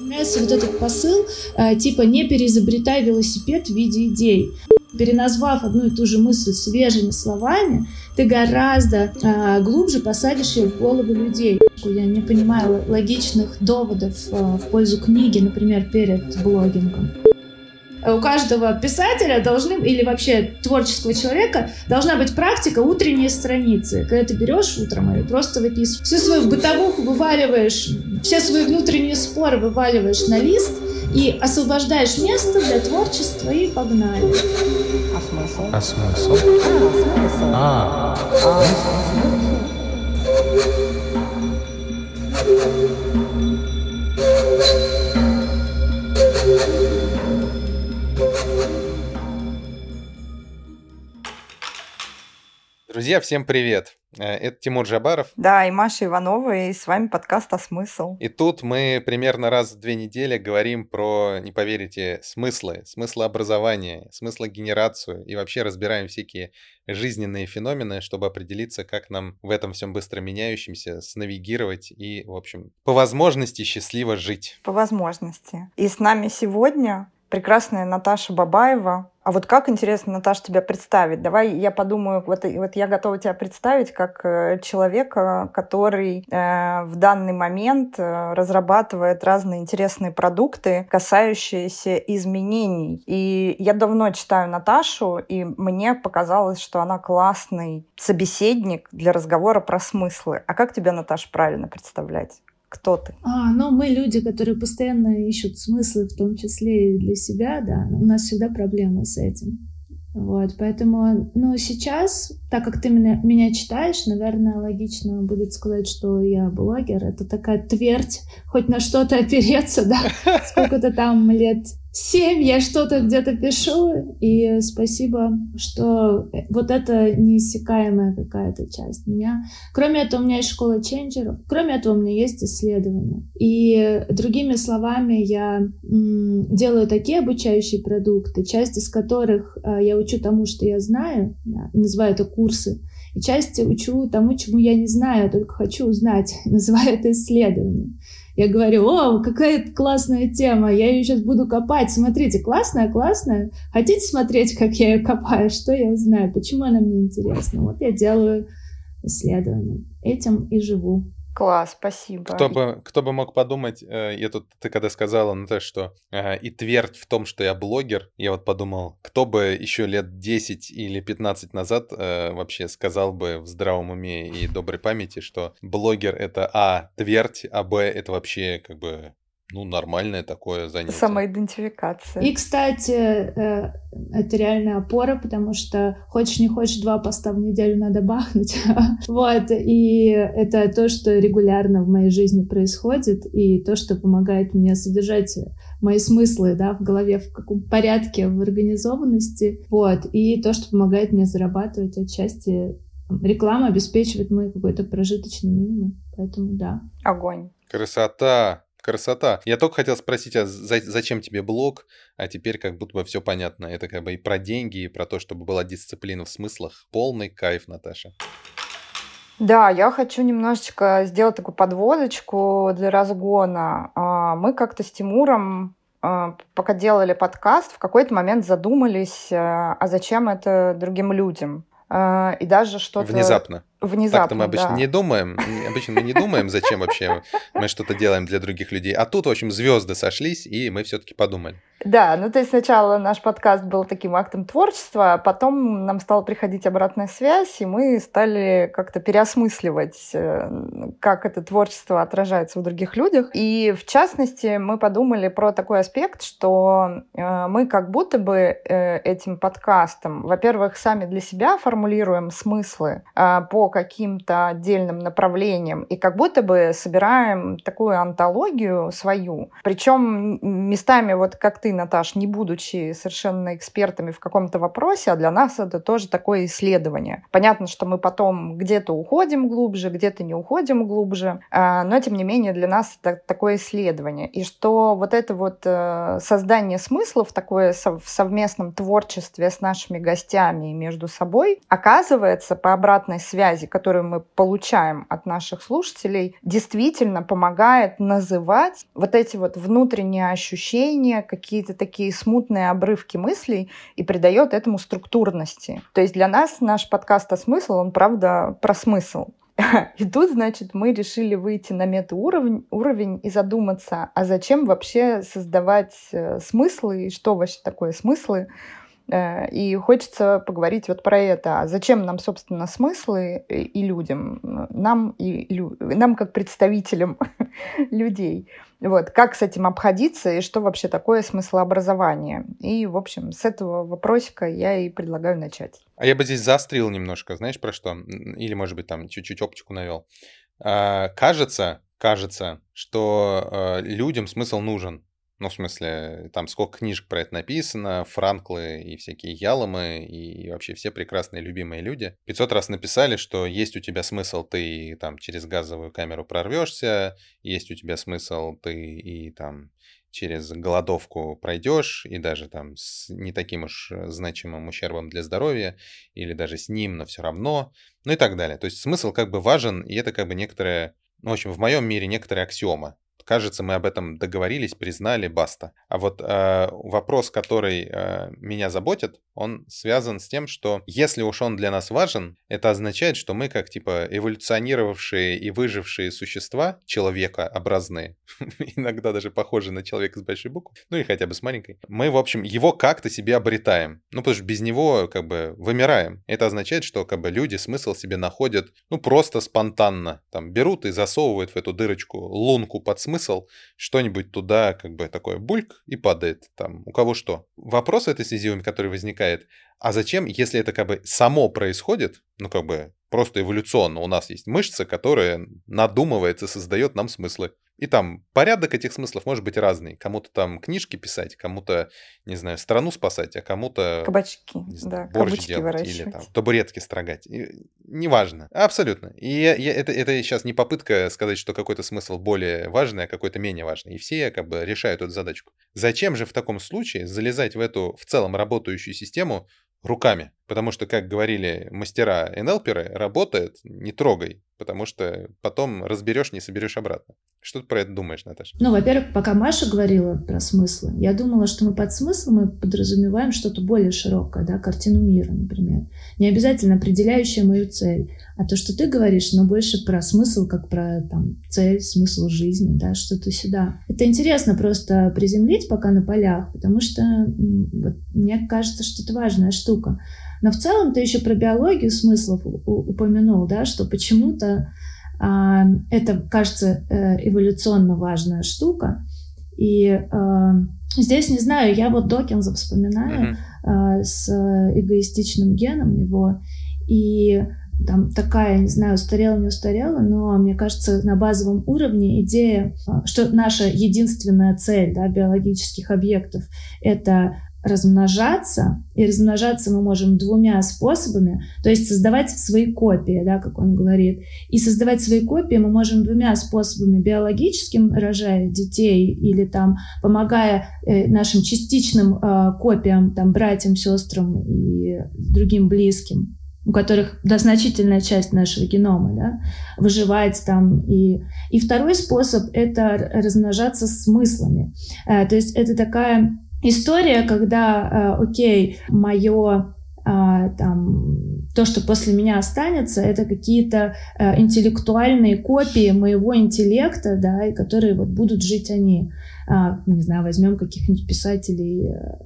Нравится вот этот посыл, э, типа не переизобретай велосипед в виде идей. Переназвав одну и ту же мысль свежими словами, ты гораздо э, глубже посадишь ее в голову людей. Я не понимаю логичных доводов э, в пользу книги, например, перед блогингом у каждого писателя должны, или вообще творческого человека, должна быть практика утренней страницы. Когда ты берешь утром и просто выписываешь всю свою бытовуху, вываливаешь, все свои внутренние споры вываливаешь на лист и освобождаешь место для творчества и погнали. А смысл? А смысл? А, смысл. А, Друзья, всем привет! Э, это Тимур Жабаров. Да, и Маша Иванова, и с вами подкаст «А смысл?». И тут мы примерно раз в две недели говорим про, не поверите, смыслы, смыслы образования, смыслы генерацию и вообще разбираем всякие жизненные феномены, чтобы определиться, как нам в этом всем быстро меняющемся снавигировать и, в общем, по возможности счастливо жить. По возможности. И с нами сегодня прекрасная Наташа Бабаева. А вот как интересно, Наташа, тебя представить? Давай я подумаю, вот, вот я готова тебя представить как э, человека, который э, в данный момент э, разрабатывает разные интересные продукты, касающиеся изменений. И я давно читаю Наташу, и мне показалось, что она классный собеседник для разговора про смыслы. А как тебя, Наташа, правильно представлять? Кто ты? А, ну, мы люди, которые постоянно ищут смыслы, в том числе и для себя, да. У нас всегда проблемы с этим. Вот, поэтому, ну, сейчас, так как ты меня, меня читаешь, наверное, логично будет сказать, что я блогер. Это такая твердь, хоть на что-то опереться, да, сколько-то там лет семь я что-то где-то пишу, и спасибо, что вот это неиссякаемая какая-то часть меня. Кроме этого, у меня есть школа ченджеров, кроме этого, у меня есть исследования. И другими словами, я делаю такие обучающие продукты, часть из которых э, я учу тому, что я знаю, да, называю это курсы, и часть учу тому, чему я не знаю, а только хочу узнать, называю это исследованием. Я говорю, о, какая классная тема, я ее сейчас буду копать. Смотрите, классная, классная. Хотите смотреть, как я ее копаю? Что я узнаю? Почему она мне интересна? Вот я делаю исследования. Этим и живу. Класс, спасибо. Кто бы, кто бы мог подумать, э, я тут, ты когда сказала, то, что э, и твердь в том, что я блогер, я вот подумал, кто бы еще лет 10 или 15 назад э, вообще сказал бы в здравом уме и доброй памяти, что блогер — это А, твердь, а Б — это вообще как бы ну, нормальное такое занятие. Самоидентификация. И, кстати, э, это реальная опора, потому что хочешь не хочешь, два поста в неделю надо бахнуть. вот, и это то, что регулярно в моей жизни происходит, и то, что помогает мне содержать мои смыслы, да, в голове в каком порядке, в организованности, вот, и то, что помогает мне зарабатывать отчасти реклама обеспечивает мой какой-то прожиточный минимум, поэтому да. Огонь. Красота. Красота. Я только хотел спросить, а за, зачем тебе блог? А теперь как будто бы все понятно. Это как бы и про деньги, и про то, чтобы была дисциплина в смыслах. Полный кайф, Наташа. Да, я хочу немножечко сделать такую подводочку для разгона. А, мы как-то с Тимуром а, пока делали подкаст, в какой-то момент задумались, а, а зачем это другим людям? И даже что-то... Внезапно. Внезапно, Так-то мы обычно да. не думаем. Обычно мы не думаем, зачем вообще мы что-то делаем для других людей. А тут, в общем, звезды сошлись, и мы все-таки подумали. Да, ну то есть сначала наш подкаст был таким актом творчества, а потом нам стала приходить обратная связь, и мы стали как-то переосмысливать, э, как это творчество отражается в других людях. И в частности, мы подумали про такой аспект, что э, мы как будто бы э, этим подкастом, во-первых, сами для себя формулируем смыслы по каким-то отдельным направлениям, и как будто бы собираем такую антологию свою. Причем местами, вот как ты, Наташ, не будучи совершенно экспертами в каком-то вопросе, а для нас это тоже такое исследование. Понятно, что мы потом где-то уходим глубже, где-то не уходим глубже, а, но тем не менее для нас это такое исследование. И что вот это вот э, создание смыслов, такое в совместном творчестве с нашими гостями и между собой, оказывается по обратной связи связи, которую мы получаем от наших слушателей, действительно помогает называть вот эти вот внутренние ощущения, какие-то такие смутные обрывки мыслей и придает этому структурности. То есть для нас наш подкаст о смысл, он правда про смысл. И тут, значит, мы решили выйти на метауровень уровень и задуматься, а зачем вообще создавать э, смыслы и что вообще такое смыслы. Э, и хочется поговорить вот про это. А зачем нам, собственно, смыслы и людям? Нам, и, нам как представителям людей. Вот, как с этим обходиться и что вообще такое смыслообразование. И, в общем, с этого вопросика я и предлагаю начать. А я бы здесь заострил немножко, знаешь, про что? Или, может быть, там чуть-чуть оптику навел. А, кажется, кажется, что а, людям смысл нужен. Ну, в смысле, там сколько книжек про это написано, Франклы и всякие Яломы, и вообще все прекрасные любимые люди. 500 раз написали, что есть у тебя смысл, ты там через газовую камеру прорвешься, есть у тебя смысл, ты и там через голодовку пройдешь, и даже там с не таким уж значимым ущербом для здоровья, или даже с ним, но все равно, ну и так далее. То есть смысл как бы важен, и это как бы некоторая, ну, в общем, в моем мире некоторая аксиома. Кажется, мы об этом договорились, признали, баста. А вот э, вопрос, который э, меня заботит, он связан с тем, что если уж он для нас важен, это означает, что мы как типа эволюционировавшие и выжившие существа, человекообразные, иногда даже похожи на человека с большой буквы, ну или хотя бы с маленькой, мы, в общем, его как-то себе обретаем. Ну, потому что без него как бы вымираем. Это означает, что как бы люди смысл себе находят, ну, просто спонтанно. Там берут и засовывают в эту дырочку лунку под смысл, смысл что-нибудь туда как бы такое бульк и падает там. У кого что. Вопрос в этой связи, который возникает, а зачем, если это как бы само происходит, ну как бы просто эволюционно у нас есть мышца, которая надумывается, создает нам смыслы. И там порядок этих смыслов может быть разный. Кому-то там книжки писать, кому-то, не знаю, страну спасать, а кому-то... Кабачки, знаю, да, борщ делать или там табуретки строгать. И, неважно. Абсолютно. И я, я, это, это сейчас не попытка сказать, что какой-то смысл более важный, а какой-то менее важный. И все как бы решают эту задачку. Зачем же в таком случае залезать в эту в целом работающую систему руками. Потому что, как говорили мастера НЛперы, работает, не трогай, потому что потом разберешь, не соберешь обратно. Что ты про это думаешь, Наташа? Ну, во-первых, пока Маша говорила про смыслы, я думала, что мы под смыслом мы подразумеваем что-то более широкое, да, картину мира, например. Не обязательно определяющая мою цель, а то, что ты говоришь, но больше про смысл, как про там, цель, смысл жизни, да, что-то сюда. Это интересно просто приземлить пока на полях, потому что вот, мне кажется, что это важная штука. Но в целом ты еще про биологию смыслов упомянул, да, что почему-то а, это, кажется, э, эволюционно важная штука. И а, здесь, не знаю, я вот Докинза вспоминаю mm-hmm. а, с эгоистичным геном его, и там такая, не знаю, устарела, не устарела, но мне кажется, на базовом уровне идея, что наша единственная цель да, биологических объектов — это размножаться, и размножаться мы можем двумя способами, то есть создавать свои копии, да, как он говорит. И создавать свои копии мы можем двумя способами, биологическим, рожая детей, или там помогая э, нашим частичным э, копиям, там, братьям, сестрам и другим близким у которых да, значительная часть нашего генома, да, выживать там. И, и второй способ — это размножаться смыслами. Э, то есть это такая история, когда, э, окей, мое а, там, то, что после меня останется, это какие-то э, интеллектуальные копии моего интеллекта, да, и которые вот будут жить они. А, не знаю, возьмем каких-нибудь писателей, э,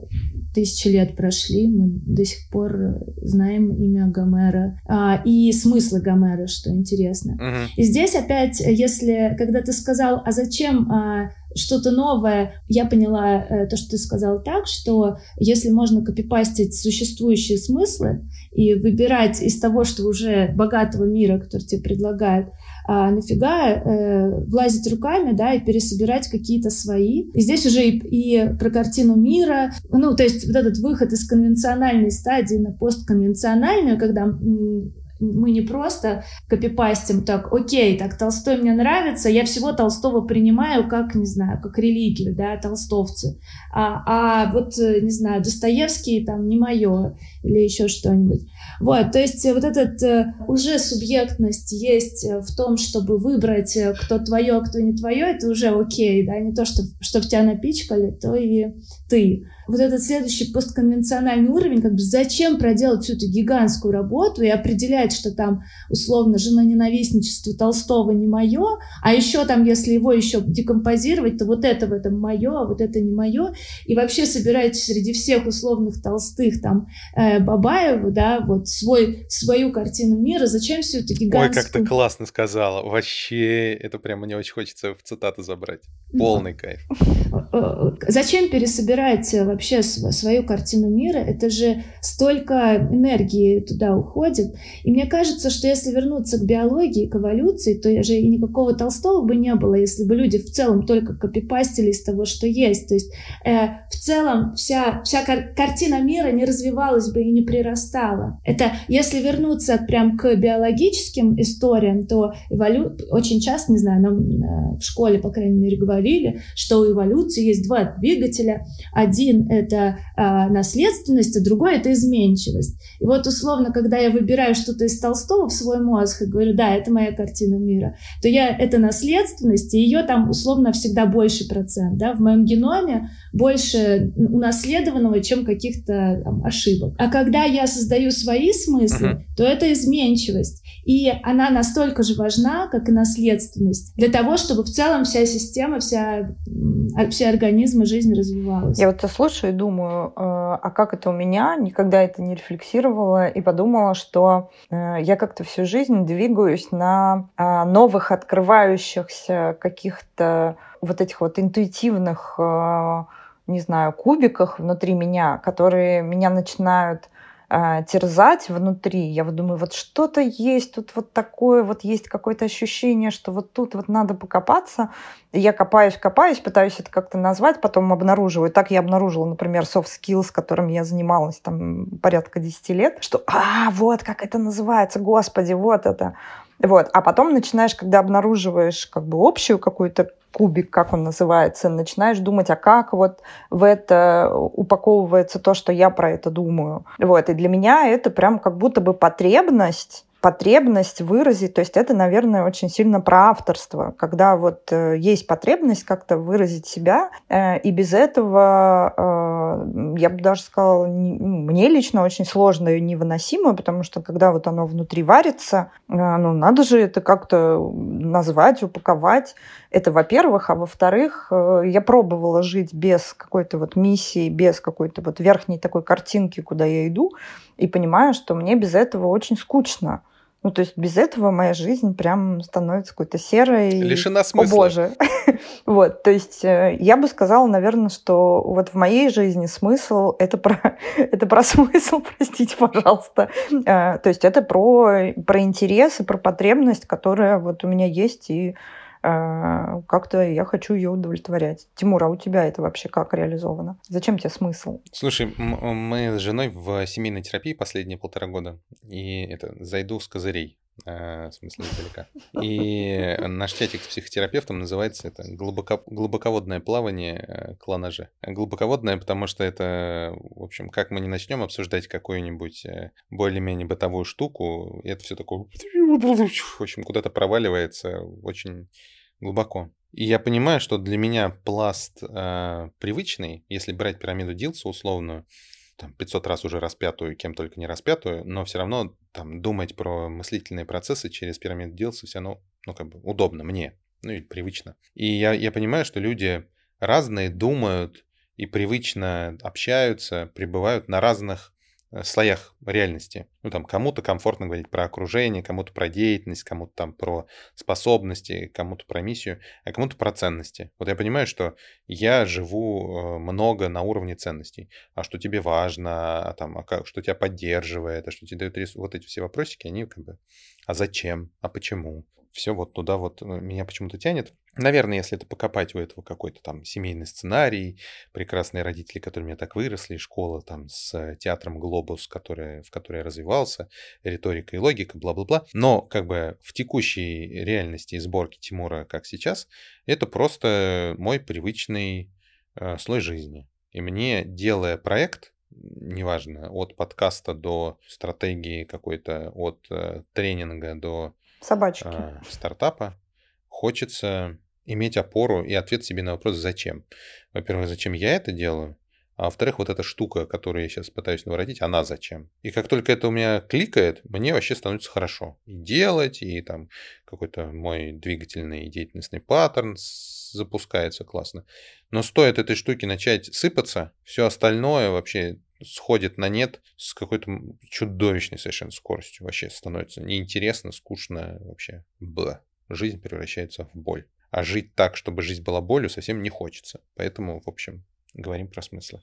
тысячи лет прошли, мы до сих пор знаем имя Гомера а, и смыслы Гомера, что интересно. Uh-huh. И здесь опять, если, когда ты сказал, а зачем а, что-то новое. Я поняла э, то, что ты сказал так, что если можно копипастить существующие смыслы и выбирать из того, что уже богатого мира, который тебе предлагают, а нафига э, влазить руками, да, и пересобирать какие-то свои. И здесь уже и, и про картину мира, ну, то есть вот этот выход из конвенциональной стадии на постконвенциональную, когда мы не просто копипастим так, окей, так, Толстой мне нравится, я всего Толстого принимаю как, не знаю, как религию, да, толстовцы. А, а вот, э, не знаю, Достоевский там не мое или еще что-нибудь. Вот, то есть вот этот э, уже субъектность есть в том, чтобы выбрать, кто твое, кто не твое, это уже окей, да, не то, что, что в тебя напичкали, то и ты вот этот следующий постконвенциональный уровень, как бы зачем проделать всю эту гигантскую работу и определять, что там условно жена ненавистничество Толстого не мое, а еще там, если его еще декомпозировать, то вот это в этом мое, а вот это не мое, и вообще собираете среди всех условных толстых там э, Бабаева, да, вот свой, свою картину мира, зачем всю эту гигантскую... Ой, как ты классно сказала, вообще, это прям мне очень хочется в цитату забрать, полный кайф. Э, э, зачем пересобирать вообще свою картину мира, это же столько энергии туда уходит. И мне кажется, что если вернуться к биологии, к эволюции, то же и никакого Толстого бы не было, если бы люди в целом только копипастили из того, что есть. То есть э, в целом вся, вся кар- картина мира не развивалась бы и не прирастала. Это если вернуться прям к биологическим историям, то эволю... очень часто, не знаю, нам э, в школе, по крайней мере, говорили, что у эволюции есть два двигателя. Один это а, наследственность, а другой это изменчивость. И вот условно, когда я выбираю что-то из Толстого в свой мозг и говорю, да, это моя картина мира, то я это наследственность, и ее там условно всегда больше процент, да, в моем геноме больше унаследованного, чем каких-то там, ошибок. А когда я создаю свои смыслы, uh-huh. то это изменчивость. И она настолько же важна, как и наследственность, для того, чтобы в целом вся система, вся, все организмы, жизнь развивалась. Я вот тебя слушаю и думаю, э, а как это у меня? Никогда это не рефлексировала и подумала, что э, я как-то всю жизнь двигаюсь на э, новых открывающихся каких-то вот этих вот интуитивных не знаю, кубиках внутри меня, которые меня начинают э, терзать внутри. Я вот думаю, вот что-то есть тут вот такое, вот есть какое-то ощущение, что вот тут вот надо покопаться. И я копаюсь, копаюсь, пытаюсь это как-то назвать, потом обнаруживаю. Так я обнаружила, например, soft skills, которым я занималась там порядка 10 лет, что, а, вот как это называется, господи, вот это. Вот. А потом начинаешь, когда обнаруживаешь как бы общую какую-то кубик, как он называется, начинаешь думать, а как вот в это упаковывается то, что я про это думаю. Вот. И для меня это прям как будто бы потребность потребность выразить, то есть это, наверное, очень сильно про авторство, когда вот э, есть потребность как-то выразить себя, э, и без этого, э, я бы даже сказала, ну, мне лично очень сложно и невыносимо, потому что когда вот оно внутри варится, э, ну, надо же это как-то назвать, упаковать. Это, во-первых, а во-вторых, э, я пробовала жить без какой-то вот миссии, без какой-то вот верхней такой картинки, куда я иду, и понимаю, что мне без этого очень скучно. Ну, то есть без этого моя жизнь прям становится какой-то серой. Лишена смысла. О, боже. вот, то есть э, я бы сказала, наверное, что вот в моей жизни смысл — это про, это про смысл, простите, пожалуйста. Э, то есть это про, про интерес и про потребность, которая вот у меня есть, и как-то я хочу ее удовлетворять. Тимур, а у тебя это вообще как реализовано? Зачем тебе смысл? Слушай, мы с женой в семейной терапии последние полтора года, и это зайду с козырей э, в смысле издалека. И наш чатик с психотерапевтом называется это глубоко, глубоководное плавание э, клана Ж. Глубоководное, потому что это, в общем, как мы не начнем обсуждать какую-нибудь э, более-менее бытовую штуку, это все такое, в общем, куда-то проваливается очень глубоко. И я понимаю, что для меня пласт э, привычный, если брать пирамиду Дилса условную, там 500 раз уже распятую, кем только не распятую, но все равно там думать про мыслительные процессы через пирамиду Дилса все равно, ну, как бы удобно мне, ну и привычно. И я, я понимаю, что люди разные думают и привычно общаются, пребывают на разных слоях реальности. Ну, там, кому-то комфортно говорить про окружение, кому-то про деятельность, кому-то там про способности, кому-то про миссию, а кому-то про ценности. Вот я понимаю, что я живу э, много на уровне ценностей. А что тебе важно, а там, а как, что тебя поддерживает, а что тебе дает ресурс. Вот эти все вопросики, они как бы, а зачем, а почему? все вот туда вот э, меня почему-то тянет. Наверное, если это покопать у этого какой-то там семейный сценарий, прекрасные родители, которые меня так выросли, школа там с театром «Глобус», который, в которой я развивался, риторика и логика, бла-бла-бла. Но как бы в текущей реальности и сборке Тимура, как сейчас, это просто мой привычный э, слой жизни. И мне, делая проект, неважно, от подкаста до стратегии какой-то, от э, тренинга до Собачки. э, стартапа, хочется иметь опору и ответ себе на вопрос «зачем?». Во-первых, зачем я это делаю? А во-вторых, вот эта штука, которую я сейчас пытаюсь наворотить, она зачем? И как только это у меня кликает, мне вообще становится хорошо. И делать, и там какой-то мой двигательный и деятельностный паттерн запускается классно. Но стоит этой штуке начать сыпаться, все остальное вообще сходит на нет с какой-то чудовищной совершенно скоростью. Вообще становится неинтересно, скучно вообще. Бла. Жизнь превращается в боль. А жить так, чтобы жизнь была болью, совсем не хочется. Поэтому, в общем, говорим про смыслы.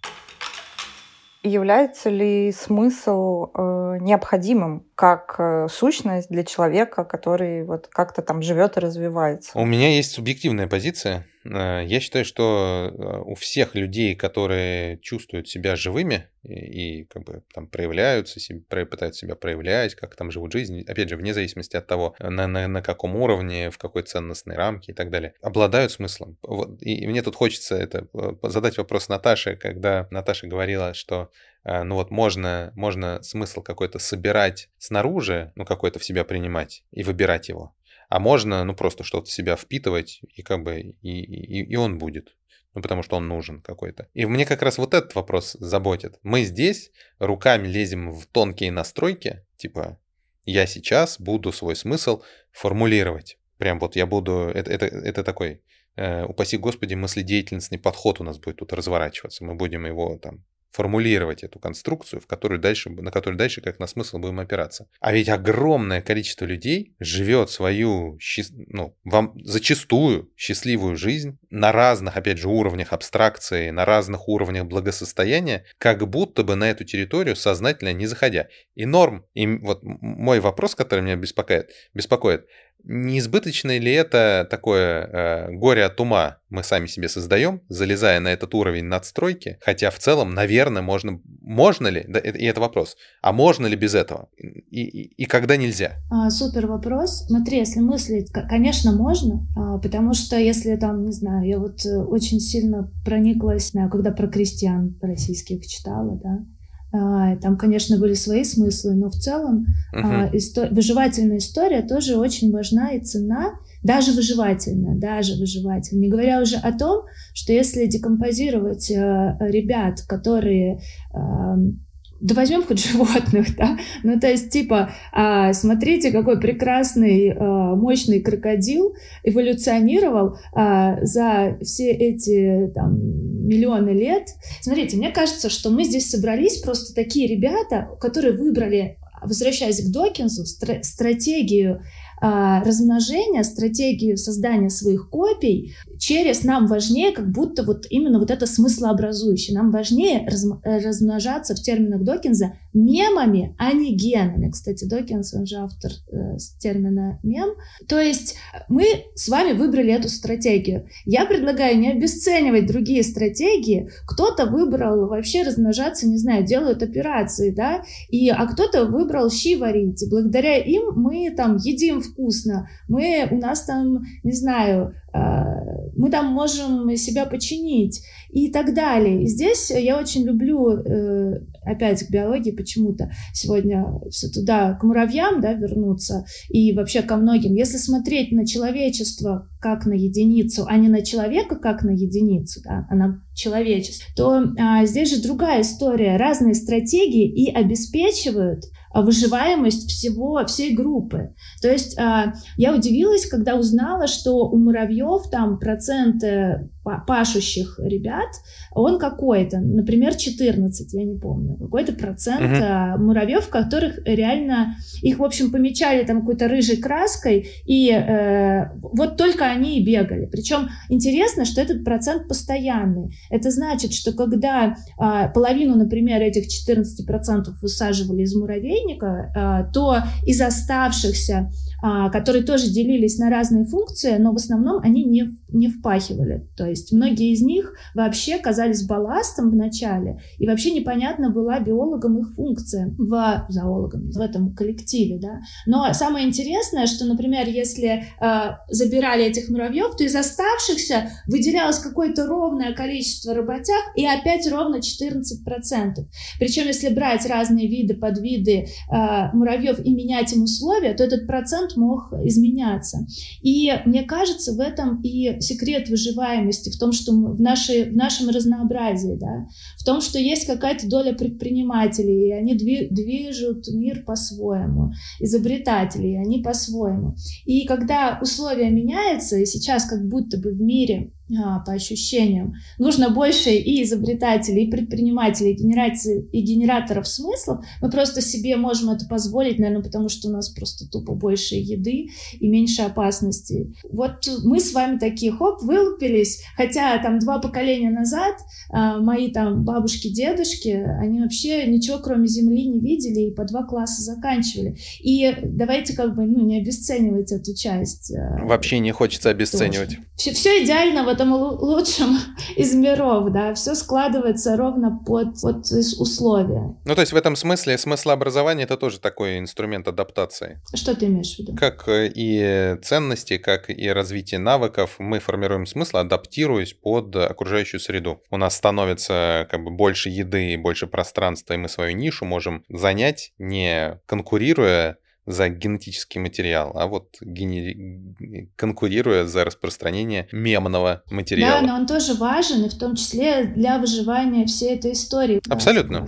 Является ли смысл э, необходимым как э, сущность для человека, который вот как-то там живет и развивается? У меня есть субъективная позиция. Э, я считаю, что э, у всех людей, которые чувствуют себя живыми и, и как бы там проявляются, себе, пытаются себя проявлять, как там живут жизнь, опять же, вне зависимости от того, на, на, на каком уровне, в какой ценностной рамке и так далее, обладают смыслом. Вот, и мне тут хочется это задать вопрос Наташе, когда Наташа говорила, что ну вот можно, можно смысл какой-то собирать снаружи, ну какой-то в себя принимать и выбирать его а можно, ну, просто что-то в себя впитывать, и как бы, и, и, и он будет. Ну, потому что он нужен какой-то. И мне как раз вот этот вопрос заботит. Мы здесь руками лезем в тонкие настройки, типа, я сейчас буду свой смысл формулировать. Прям вот я буду... Это, это, это такой, э, упаси господи, мыследеятельностный подход у нас будет тут разворачиваться. Мы будем его там формулировать эту конструкцию, в которую дальше, на которую дальше как на смысл будем опираться. А ведь огромное количество людей живет свою, ну, вам зачастую счастливую жизнь на разных, опять же, уровнях абстракции, на разных уровнях благосостояния, как будто бы на эту территорию сознательно не заходя. И норм, и вот мой вопрос, который меня беспокоит, беспокоит не избыточно ли это такое э, горе от ума мы сами себе создаем, залезая на этот уровень надстройки? Хотя в целом, наверное, можно, можно ли, да, и это вопрос, а можно ли без этого? И, и, и когда нельзя? А, супер вопрос. Смотри, если мыслить, конечно, можно, а, потому что если там, не знаю, я вот э, очень сильно прониклась, когда про крестьян российских читала, да, там, конечно, были свои смыслы, но в целом uh-huh. исто- выживательная история тоже очень важна и цена, даже выживательная, даже выживательная. Не говоря уже о том, что если декомпозировать э, ребят, которые да возьмем хоть животных, да, ну то есть типа, а, смотрите, какой прекрасный, а, мощный крокодил эволюционировал а, за все эти там миллионы лет. Смотрите, мне кажется, что мы здесь собрались просто такие ребята, которые выбрали, возвращаясь к Докинсу, стра- стратегию а, размножения, стратегию создания своих копий через нам важнее как будто вот именно вот это смыслообразующее. Нам важнее размножаться в терминах Докинза мемами, а не генами. Кстати, Докинс, он же автор э, термина мем. То есть мы с вами выбрали эту стратегию. Я предлагаю не обесценивать другие стратегии. Кто-то выбрал вообще размножаться, не знаю, делают операции, да, и, а кто-то выбрал щи варить. И благодаря им мы там едим вкусно, мы, у нас там, не знаю, а, мы там можем себя починить и так далее. И здесь я очень люблю, э, опять к биологии почему-то, сегодня все туда, к муравьям, да, вернуться и вообще ко многим. Если смотреть на человечество как на единицу, а не на человека как на единицу, да, а на человечество, то а, здесь же другая история. Разные стратегии и обеспечивают а, выживаемость всего, всей группы. То есть а, я удивилась, когда узнала, что у муравьев там процент пашущих ребят, он какой-то, например, 14, я не помню, какой-то процент uh-huh. муравьев, которых реально, их, в общем, помечали там какой-то рыжей краской, и э, вот только они и бегали. Причем интересно, что этот процент постоянный. Это значит, что когда э, половину, например, этих 14% высаживали из муравейника, э, то из оставшихся а, которые тоже делились на разные функции, но в основном они не, не впахивали. То есть многие из них вообще казались балластом в начале, и вообще непонятно была биологам их функция в зоологам, в этом коллективе. Да? Но самое интересное, что, например, если э, забирали этих муравьев, то из оставшихся выделялось какое-то ровное количество работяг, и опять ровно 14%. Причем, если брать разные виды, подвиды э, муравьев и менять им условия, то этот процент мог изменяться. И мне кажется, в этом и секрет выживаемости, в том, что мы, в, нашей, в нашем разнообразии, да, в том, что есть какая-то доля предпринимателей, и они движут мир по-своему, изобретателей, они по-своему. И когда условия меняются, и сейчас как будто бы в мире по ощущениям. Нужно больше и изобретателей, и предпринимателей, и, генерации, и генераторов смыслов. Мы просто себе можем это позволить, наверное, потому что у нас просто тупо больше еды и меньше опасностей. Вот мы с вами такие, хоп, вылупились, хотя там два поколения назад а, мои там бабушки, дедушки, они вообще ничего кроме земли не видели и по два класса заканчивали. И давайте как бы, ну, не обесценивать эту часть. А, Вообще не хочется обесценивать. Все, все идеально в этом лучшем из миров, да, все складывается ровно под, под условия. Ну, то есть в этом смысле смысл образования это тоже такой инструмент адаптации. Что ты имеешь в виду? Как э, и ценности, как и развитие навыков, мы формируем смысл, адаптируясь под окружающую среду. У нас становится как бы больше еды, больше пространства, и мы свою нишу можем занять, не конкурируя за генетический материал, а вот генери... конкурируя за распространение мемного материала. Да, но он тоже важен, и в том числе для выживания всей этой истории. Абсолютно. Да,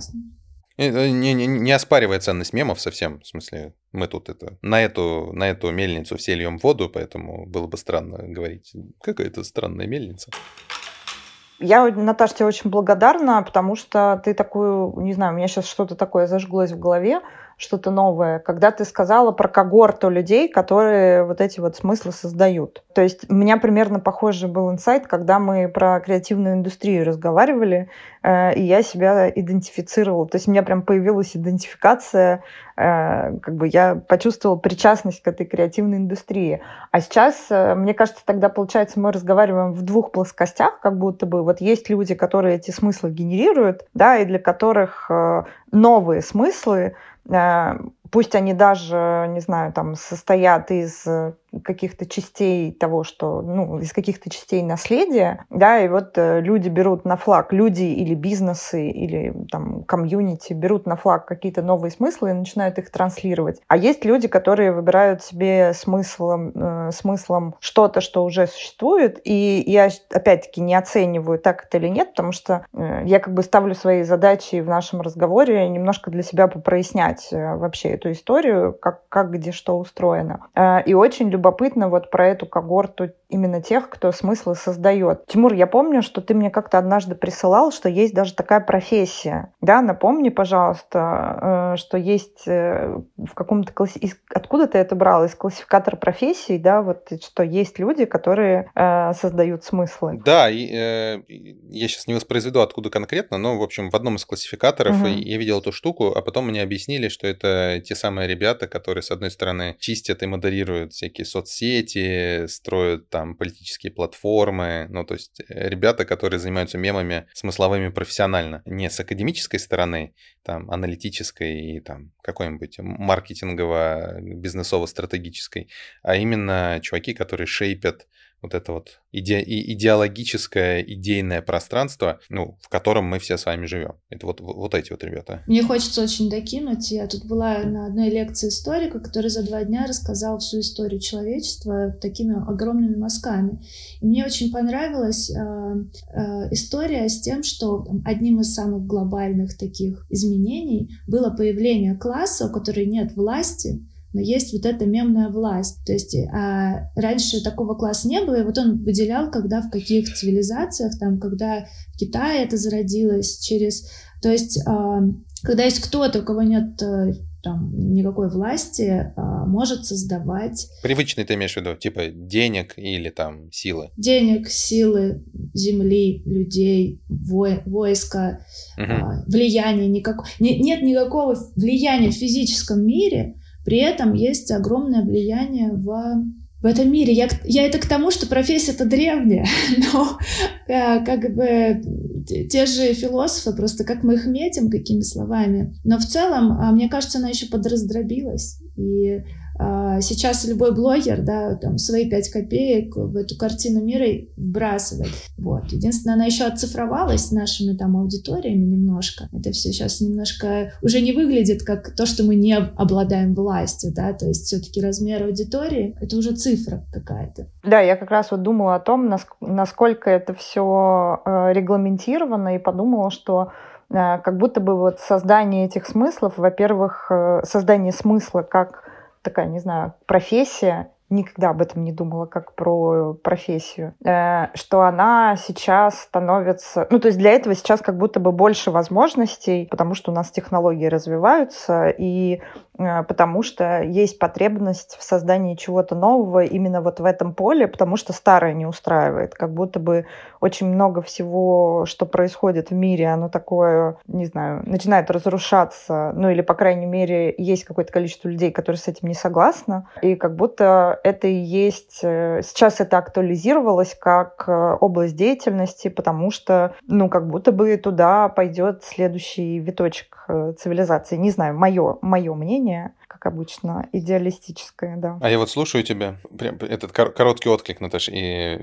не, не, не оспаривая ценность мемов совсем, в смысле, мы тут это на эту, на эту мельницу все льем воду, поэтому было бы странно говорить, какая это странная мельница. Я, Наташа, тебе очень благодарна, потому что ты такую, не знаю, у меня сейчас что-то такое зажглось в голове, что-то новое, когда ты сказала про когорту людей, которые вот эти вот смыслы создают. То есть у меня примерно похожий был инсайт, когда мы про креативную индустрию разговаривали, э, и я себя идентифицировала. То есть у меня прям появилась идентификация, э, как бы я почувствовала причастность к этой креативной индустрии. А сейчас, э, мне кажется, тогда, получается, мы разговариваем в двух плоскостях, как будто бы вот есть люди, которые эти смыслы генерируют, да, и для которых новые смыслы пусть они даже, не знаю, там состоят из каких-то частей того, что, ну, из каких-то частей наследия, да, и вот э, люди берут на флаг, люди или бизнесы, или там комьюнити берут на флаг какие-то новые смыслы и начинают их транслировать. А есть люди, которые выбирают себе смыслом, э, смыслом что-то, что уже существует, и я опять-таки не оцениваю, так это или нет, потому что э, я как бы ставлю свои задачи в нашем разговоре немножко для себя попрояснять э, вообще эту историю, как, как где что устроено. Э, и очень любопытно вот про эту когорту именно тех, кто смыслы создает. Тимур, я помню, что ты мне как-то однажды присылал, что есть даже такая профессия. Да, напомни, пожалуйста, э, что есть э, в каком-то классе... Откуда ты это брал? Из классификатора профессий, да, вот что есть люди, которые э, создают смыслы. Да, и, э, я сейчас не воспроизведу, откуда конкретно, но, в общем, в одном из классификаторов угу. я видел эту штуку, а потом мне объяснили, что это те самые ребята, которые, с одной стороны, чистят и модерируют всякие соцсети, строят там политические платформы, ну, то есть э, ребята, которые занимаются мемами смысловыми профессионально, не с академической стороны, там, аналитической и там какой-нибудь маркетингово-бизнесово-стратегической, а именно чуваки, которые шейпят вот это вот иде идеологическое, идейное пространство, ну, в котором мы все с вами живем. Это вот, вот эти вот ребята. Мне хочется очень докинуть. Я тут была на одной лекции историка, который за два дня рассказал всю историю человечества такими огромными мазками. И мне очень понравилась э, э, история с тем, что одним из самых глобальных таких изменений было появление класса, у которого нет власти, но есть вот эта мемная власть. То есть а раньше такого класса не было, и вот он выделял, когда в каких цивилизациях, там, когда в Китае это зародилось через... То есть а, когда есть кто-то, у кого нет э, там, никакой власти, а, может создавать... Привычный ты имеешь в виду, типа денег или там силы? Денег, силы, земли, людей, вой, войска, угу. влияния. Никак... Нет никакого влияния в физическом мире, При этом есть огромное влияние в в этом мире. Я, я это к тому, что профессия-то древняя, но э, как бы те же философы, просто как мы их метим, какими словами. Но в целом, а, мне кажется, она еще подраздробилась. И сейчас любой блогер, да, там свои пять копеек в эту картину мира вбрасывает. Вот. Единственное, она еще оцифровалась нашими там аудиториями немножко. Это все сейчас немножко уже не выглядит как то, что мы не обладаем властью, да, то есть все-таки размер аудитории — это уже цифра какая-то. Да, я как раз вот думала о том, насколько это все э, регламентировано, и подумала, что э, как будто бы вот создание этих смыслов, во-первых, э, создание смысла как такая, не знаю, профессия, никогда об этом не думала как про профессию, э, что она сейчас становится... Ну, то есть для этого сейчас как будто бы больше возможностей, потому что у нас технологии развиваются, и потому что есть потребность в создании чего-то нового именно вот в этом поле, потому что старое не устраивает. Как будто бы очень много всего, что происходит в мире, оно такое, не знаю, начинает разрушаться, ну или, по крайней мере, есть какое-то количество людей, которые с этим не согласны, и как будто это и есть... Э, сейчас это актуализировалось как э, область деятельности, потому что, ну, как будто бы туда пойдет следующий виточек э, цивилизации. Не знаю, мое, мое мнение как обычно, идеалистическое, да. А я вот слушаю тебя, прям этот короткий отклик, Наташа, и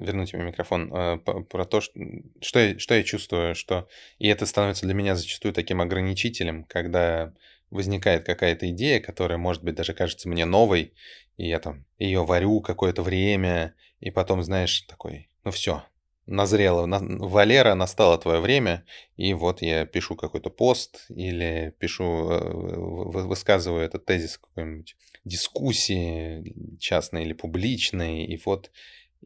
верну тебе микрофон, про то, что, я, что я чувствую, что... И это становится для меня зачастую таким ограничителем, когда возникает какая-то идея, которая, может быть, даже кажется мне новой, и я там ее варю какое-то время, и потом, знаешь, такой, ну все, назрело, на, Валера, настало твое время, и вот я пишу какой-то пост или пишу, э, высказываю этот тезис какой-нибудь дискуссии частной или публичной, и вот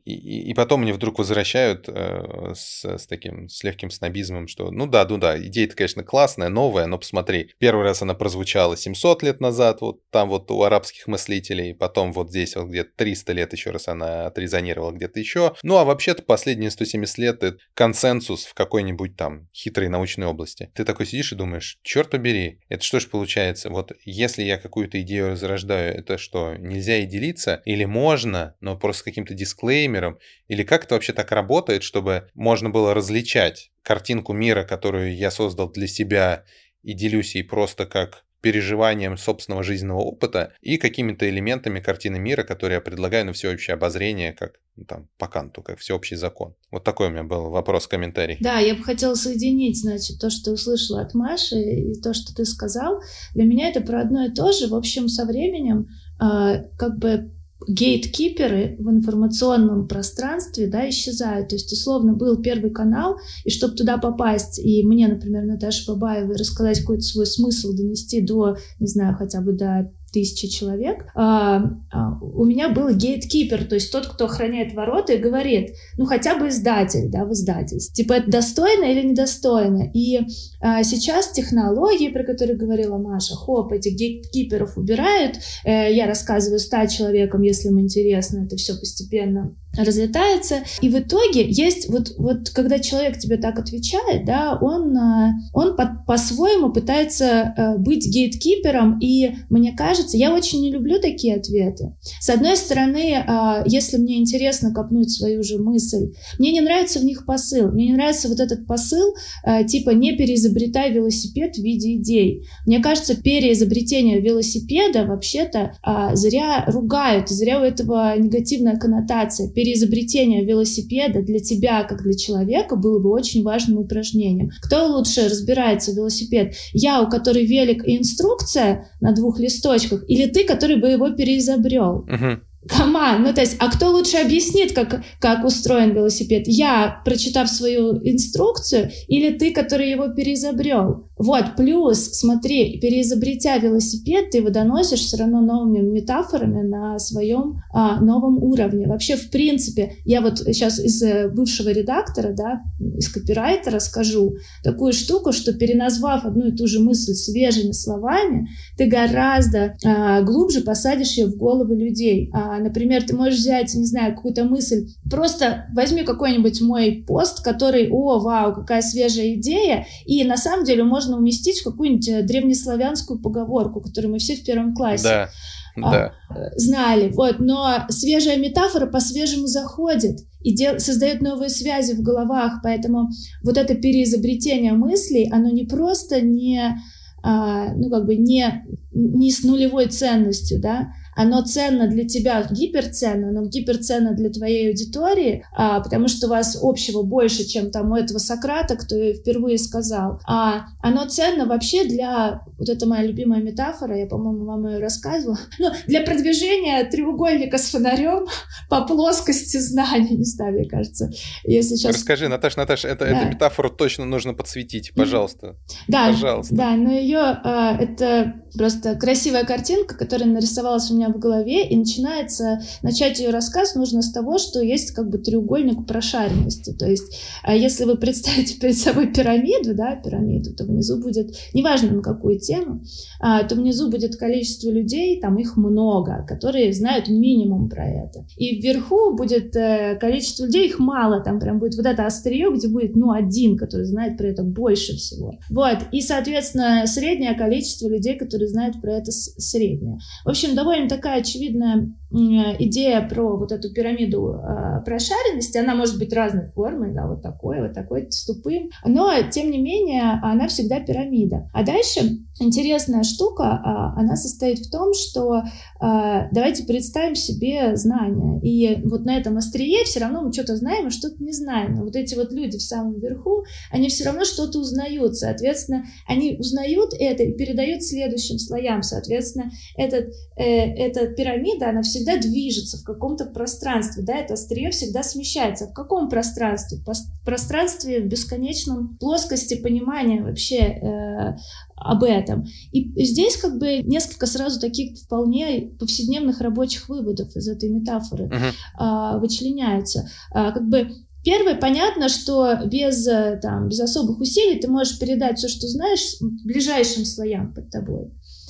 и, и, потом мне вдруг возвращают э, с, с таким, с легким снобизмом, что ну да, ну да, идея-то, конечно, классная, новая, но посмотри, первый раз она прозвучала 700 лет назад, вот там вот у арабских мыслителей, потом вот здесь вот где-то 300 лет еще раз она отрезонировала где-то еще. Ну а вообще-то последние 170 лет это консенсус в какой-нибудь там хитрой научной области. Ты такой сидишь и думаешь, черт побери, это что ж получается? Вот если я какую-то идею разрождаю, это что, нельзя и делиться? Или можно, но просто каким-то дисклеймером геймером? Или как это вообще так работает, чтобы можно было различать картинку мира, которую я создал для себя и делюсь ей просто как переживанием собственного жизненного опыта и какими-то элементами картины мира, которые я предлагаю на всеобщее обозрение, как ну, там, по канту, как всеобщий закон. Вот такой у меня был вопрос, комментарий. Да, я бы хотела соединить, значит, то, что услышала от Маши и то, что ты сказал. Для меня это про одно и то же. В общем, со временем э, как бы гейткиперы в информационном пространстве да, исчезают. То есть, условно, был первый канал, и чтобы туда попасть, и мне, например, Наташе Бабаевой рассказать какой-то свой смысл, донести до, не знаю, хотя бы до тысячи человек, а, а, у меня был гейткипер, то есть тот, кто охраняет ворота и говорит, ну хотя бы издатель, да, в издательстве, типа это достойно или недостойно. И а, сейчас технологии, про которые говорила Маша, хоп, этих гейткиперов убирают, э, я рассказываю ста человекам, если им интересно, это все постепенно разлетается. И в итоге есть вот, вот когда человек тебе так отвечает, да, он, а, он по- по-своему пытается э, быть гейткипером, и мне кажется, я очень не люблю такие ответы. С одной стороны, а, если мне интересно копнуть свою же мысль, мне не нравится в них посыл, мне не нравится вот этот посыл, э, типа не переизобретай велосипед в виде идей. Мне кажется, переизобретение велосипеда вообще-то а, зря ругают, зря у этого негативная коннотация переизобретение велосипеда для тебя, как для человека, было бы очень важным упражнением. Кто лучше разбирается в велосипед? Я, у которой велик и инструкция на двух листочках, или ты, который бы его переизобрел? Uh-huh. Команд, ну то есть, а кто лучше объяснит, как, как устроен велосипед? Я, прочитав свою инструкцию, или ты, который его переизобрел? Вот, плюс, смотри, переизобретя велосипед, ты его доносишь все равно новыми метафорами на своем а, новом уровне. Вообще, в принципе, я вот сейчас из э, бывшего редактора, да, из копирайтера скажу такую штуку, что переназвав одну и ту же мысль свежими словами, ты гораздо а, глубже посадишь ее в головы людей. А, например, ты можешь взять, не знаю, какую-то мысль, просто возьми какой-нибудь мой пост, который, о, вау, какая свежая идея, и на самом деле можно можно уместить в какую-нибудь э, древнеславянскую поговорку, которую мы все в первом классе да, а, да. знали. Вот, но свежая метафора по-свежему заходит и дел, создает новые связи в головах, поэтому вот это переизобретение мыслей, оно не просто не, а, ну как бы не, не с нулевой ценностью, да, оно ценно для тебя, гиперценно, но гиперценно для твоей аудитории, а, потому что у вас общего больше, чем там у этого Сократа, кто впервые сказал. А оно ценно вообще для, вот это моя любимая метафора, я, по-моему, вам ее рассказывала, ну, для продвижения треугольника с фонарем по плоскости знаний, не знаю, мне кажется. Если сейчас... Расскажи, Наташа, Наташа, это, да. эту метафору точно нужно подсветить, пожалуйста. Да, пожалуйста. да, но ее, а, это просто красивая картинка, которая нарисовалась у меня в голове, и начинается, начать ее рассказ нужно с того, что есть как бы треугольник прошаренности. То есть, а если вы представите перед собой пирамиду, да, пирамиду, то внизу будет, неважно на какую тему, а, то внизу будет количество людей, там их много, которые знают минимум про это. И вверху будет э, количество людей, их мало, там прям будет вот это острие, где будет, ну, один, который знает про это больше всего. Вот, и, соответственно, среднее количество людей, которые знают про это среднее. В общем, довольно такая очевидная идея про вот эту пирамиду э, прошаренности, она может быть разной формы, да, вот такой, вот такой, с тупым, но, тем не менее, она всегда пирамида. А дальше интересная штука, э, она состоит в том, что э, давайте представим себе знания, и вот на этом острие все равно мы что-то знаем, а что-то не знаем. Вот эти вот люди в самом верху, они все равно что-то узнают, соответственно, они узнают это и передают следующим слоям, соответственно, этот, э, эта пирамида, она всегда движется в каком-то пространстве, да, это острие всегда смещается. В каком пространстве? В пространстве в бесконечном плоскости понимания вообще э, об этом. И здесь как бы несколько сразу таких вполне повседневных рабочих выводов из этой метафоры uh-huh. э, вычленяются. Э, как бы Первое, понятно, что без, э, там, без особых усилий ты можешь передать все, что знаешь, ближайшим слоям под тобой.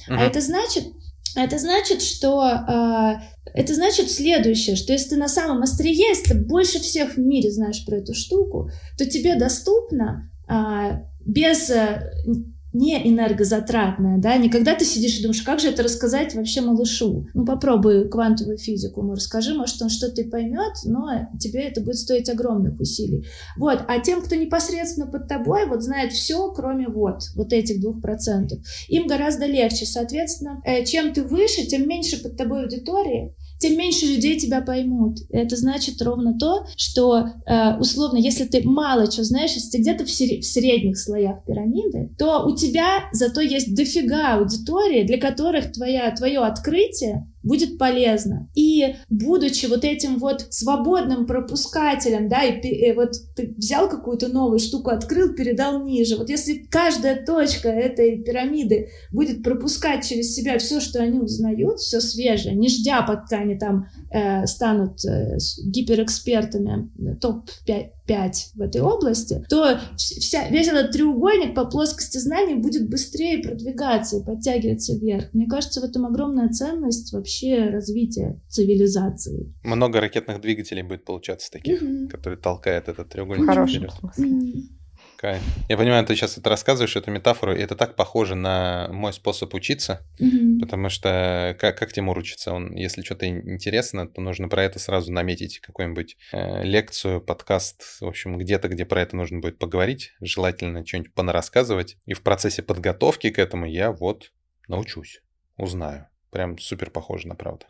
Uh-huh. А это значит, это значит, что э, это значит следующее, что если ты на самом острие, если ты больше всех в мире знаешь про эту штуку, то тебе доступно э, без э, не энергозатратная, да, не когда ты сидишь и думаешь, как же это рассказать вообще малышу. Ну, попробуй квантовую физику ему расскажи, может, он что-то и поймет, но тебе это будет стоить огромных усилий. Вот, а тем, кто непосредственно под тобой, вот знает все, кроме вот, вот этих двух процентов, им гораздо легче. Соответственно, э, чем ты выше, тем меньше под тобой аудитории, тем меньше людей тебя поймут. Это значит ровно то, что э, условно, если ты мало чего знаешь, если ты где-то в, в средних слоях пирамиды, то у тебя зато есть дофига аудитории, для которых твоя, твое открытие будет полезно. И будучи вот этим вот свободным пропускателем, да, и, и вот ты взял какую-то новую штуку, открыл, передал ниже. Вот если каждая точка этой пирамиды будет пропускать через себя все, что они узнают, все свежее, не ждя, пока они там э, станут э, гиперэкспертами э, топ-5 5 в этой области, то вся, весь этот треугольник по плоскости знаний будет быстрее продвигаться и подтягиваться вверх. Мне кажется, в этом огромная ценность вообще развития цивилизации. Много ракетных двигателей будет получаться таких, mm-hmm. которые толкают этот треугольник Хороший mm-hmm. Кайф. Я понимаю, ты сейчас это рассказываешь, эту метафору, и это так похоже на мой способ учиться, mm-hmm. потому что как, как Тимур учится? Он, если что-то интересно, то нужно про это сразу наметить какую-нибудь э, лекцию, подкаст, в общем, где-то, где про это нужно будет поговорить, желательно что-нибудь понарассказывать. И в процессе подготовки к этому я вот научусь, узнаю. Прям супер похоже на правду.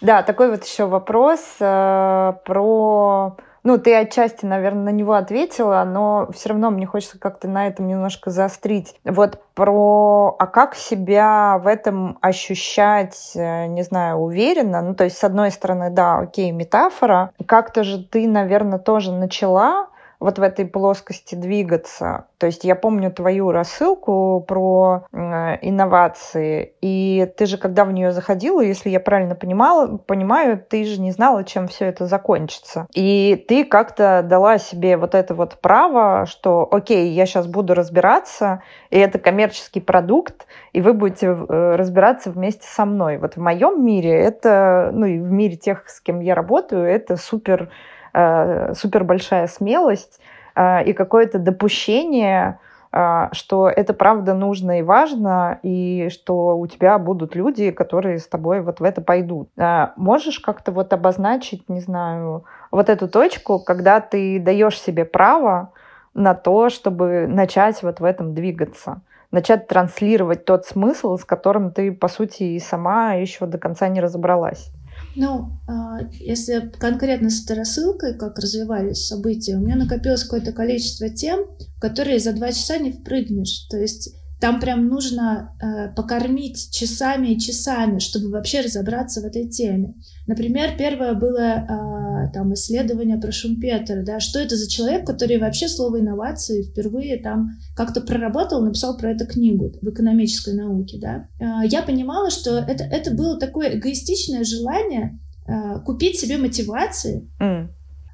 Да, такой вот еще вопрос э, про ну, ты отчасти, наверное, на него ответила, но все равно мне хочется как-то на этом немножко заострить. Вот про, а как себя в этом ощущать, э, не знаю, уверенно? Ну, то есть, с одной стороны, да, окей, метафора. Как-то же ты, наверное, тоже начала вот в этой плоскости двигаться. То есть я помню твою рассылку про э, инновации, и ты же, когда в нее заходила, если я правильно понимала, понимаю, ты же не знала, чем все это закончится. И ты как-то дала себе вот это вот право, что, окей, я сейчас буду разбираться, и это коммерческий продукт, и вы будете э, разбираться вместе со мной. Вот в моем мире это, ну и в мире тех, с кем я работаю, это супер Э, супер большая смелость э, и какое-то допущение а, что это правда нужно и важно, и что у тебя будут люди, которые с тобой вот в это пойдут. А, можешь как-то вот обозначить, не знаю, вот эту точку, когда ты даешь себе право на то, чтобы начать вот в этом двигаться? начать транслировать тот смысл, с которым ты, по сути, и сама еще до конца не разобралась. Ну, а, если конкретно с этой рассылкой, как развивались события, у меня накопилось какое-то количество тем, в которые за два часа не впрыгнешь. То есть там прям нужно э, покормить часами и часами, чтобы вообще разобраться в этой теме. Например, первое было э, там исследование про Шумпетера, да, что это за человек, который вообще слово инновации впервые там как-то проработал, написал про это книгу в экономической науке, да. Э, я понимала, что это, это было такое эгоистичное желание э, купить себе мотивации, mm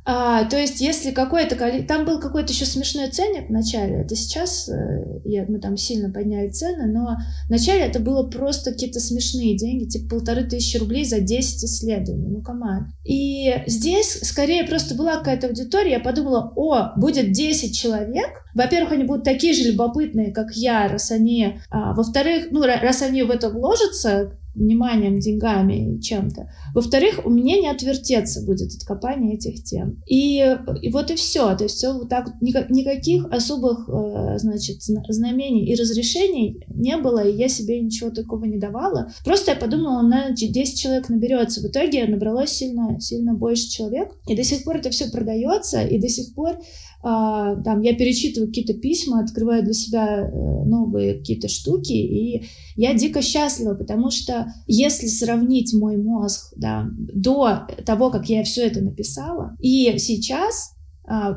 а, то есть, если какой-то... Там был какой-то еще смешной ценник в начале. Это сейчас э, я, мы там сильно подняли цены, но в начале это было просто какие-то смешные деньги, типа полторы тысячи рублей за 10 исследований. Ну, команд. И здесь скорее просто была какая-то аудитория. Я подумала, о, будет 10 человек. Во-первых, они будут такие же любопытные, как я, раз они... А, во-вторых, ну, раз они в это вложатся, вниманием, деньгами чем-то. Во-вторых, у меня не отвертеться будет от копания этих тем. И, и вот и все. То есть все вот так никаких особых, э, значит, знамений и разрешений не было, и я себе ничего такого не давала. Просто я подумала, на 10 человек наберется. В итоге набралось сильно, сильно больше человек. И до сих пор это все продается, и до сих пор там я перечитываю какие-то письма, открываю для себя э, новые какие-то штуки, и я дико счастлива, потому что если сравнить мой мозг да, до того, как я все это написала, и сейчас, а,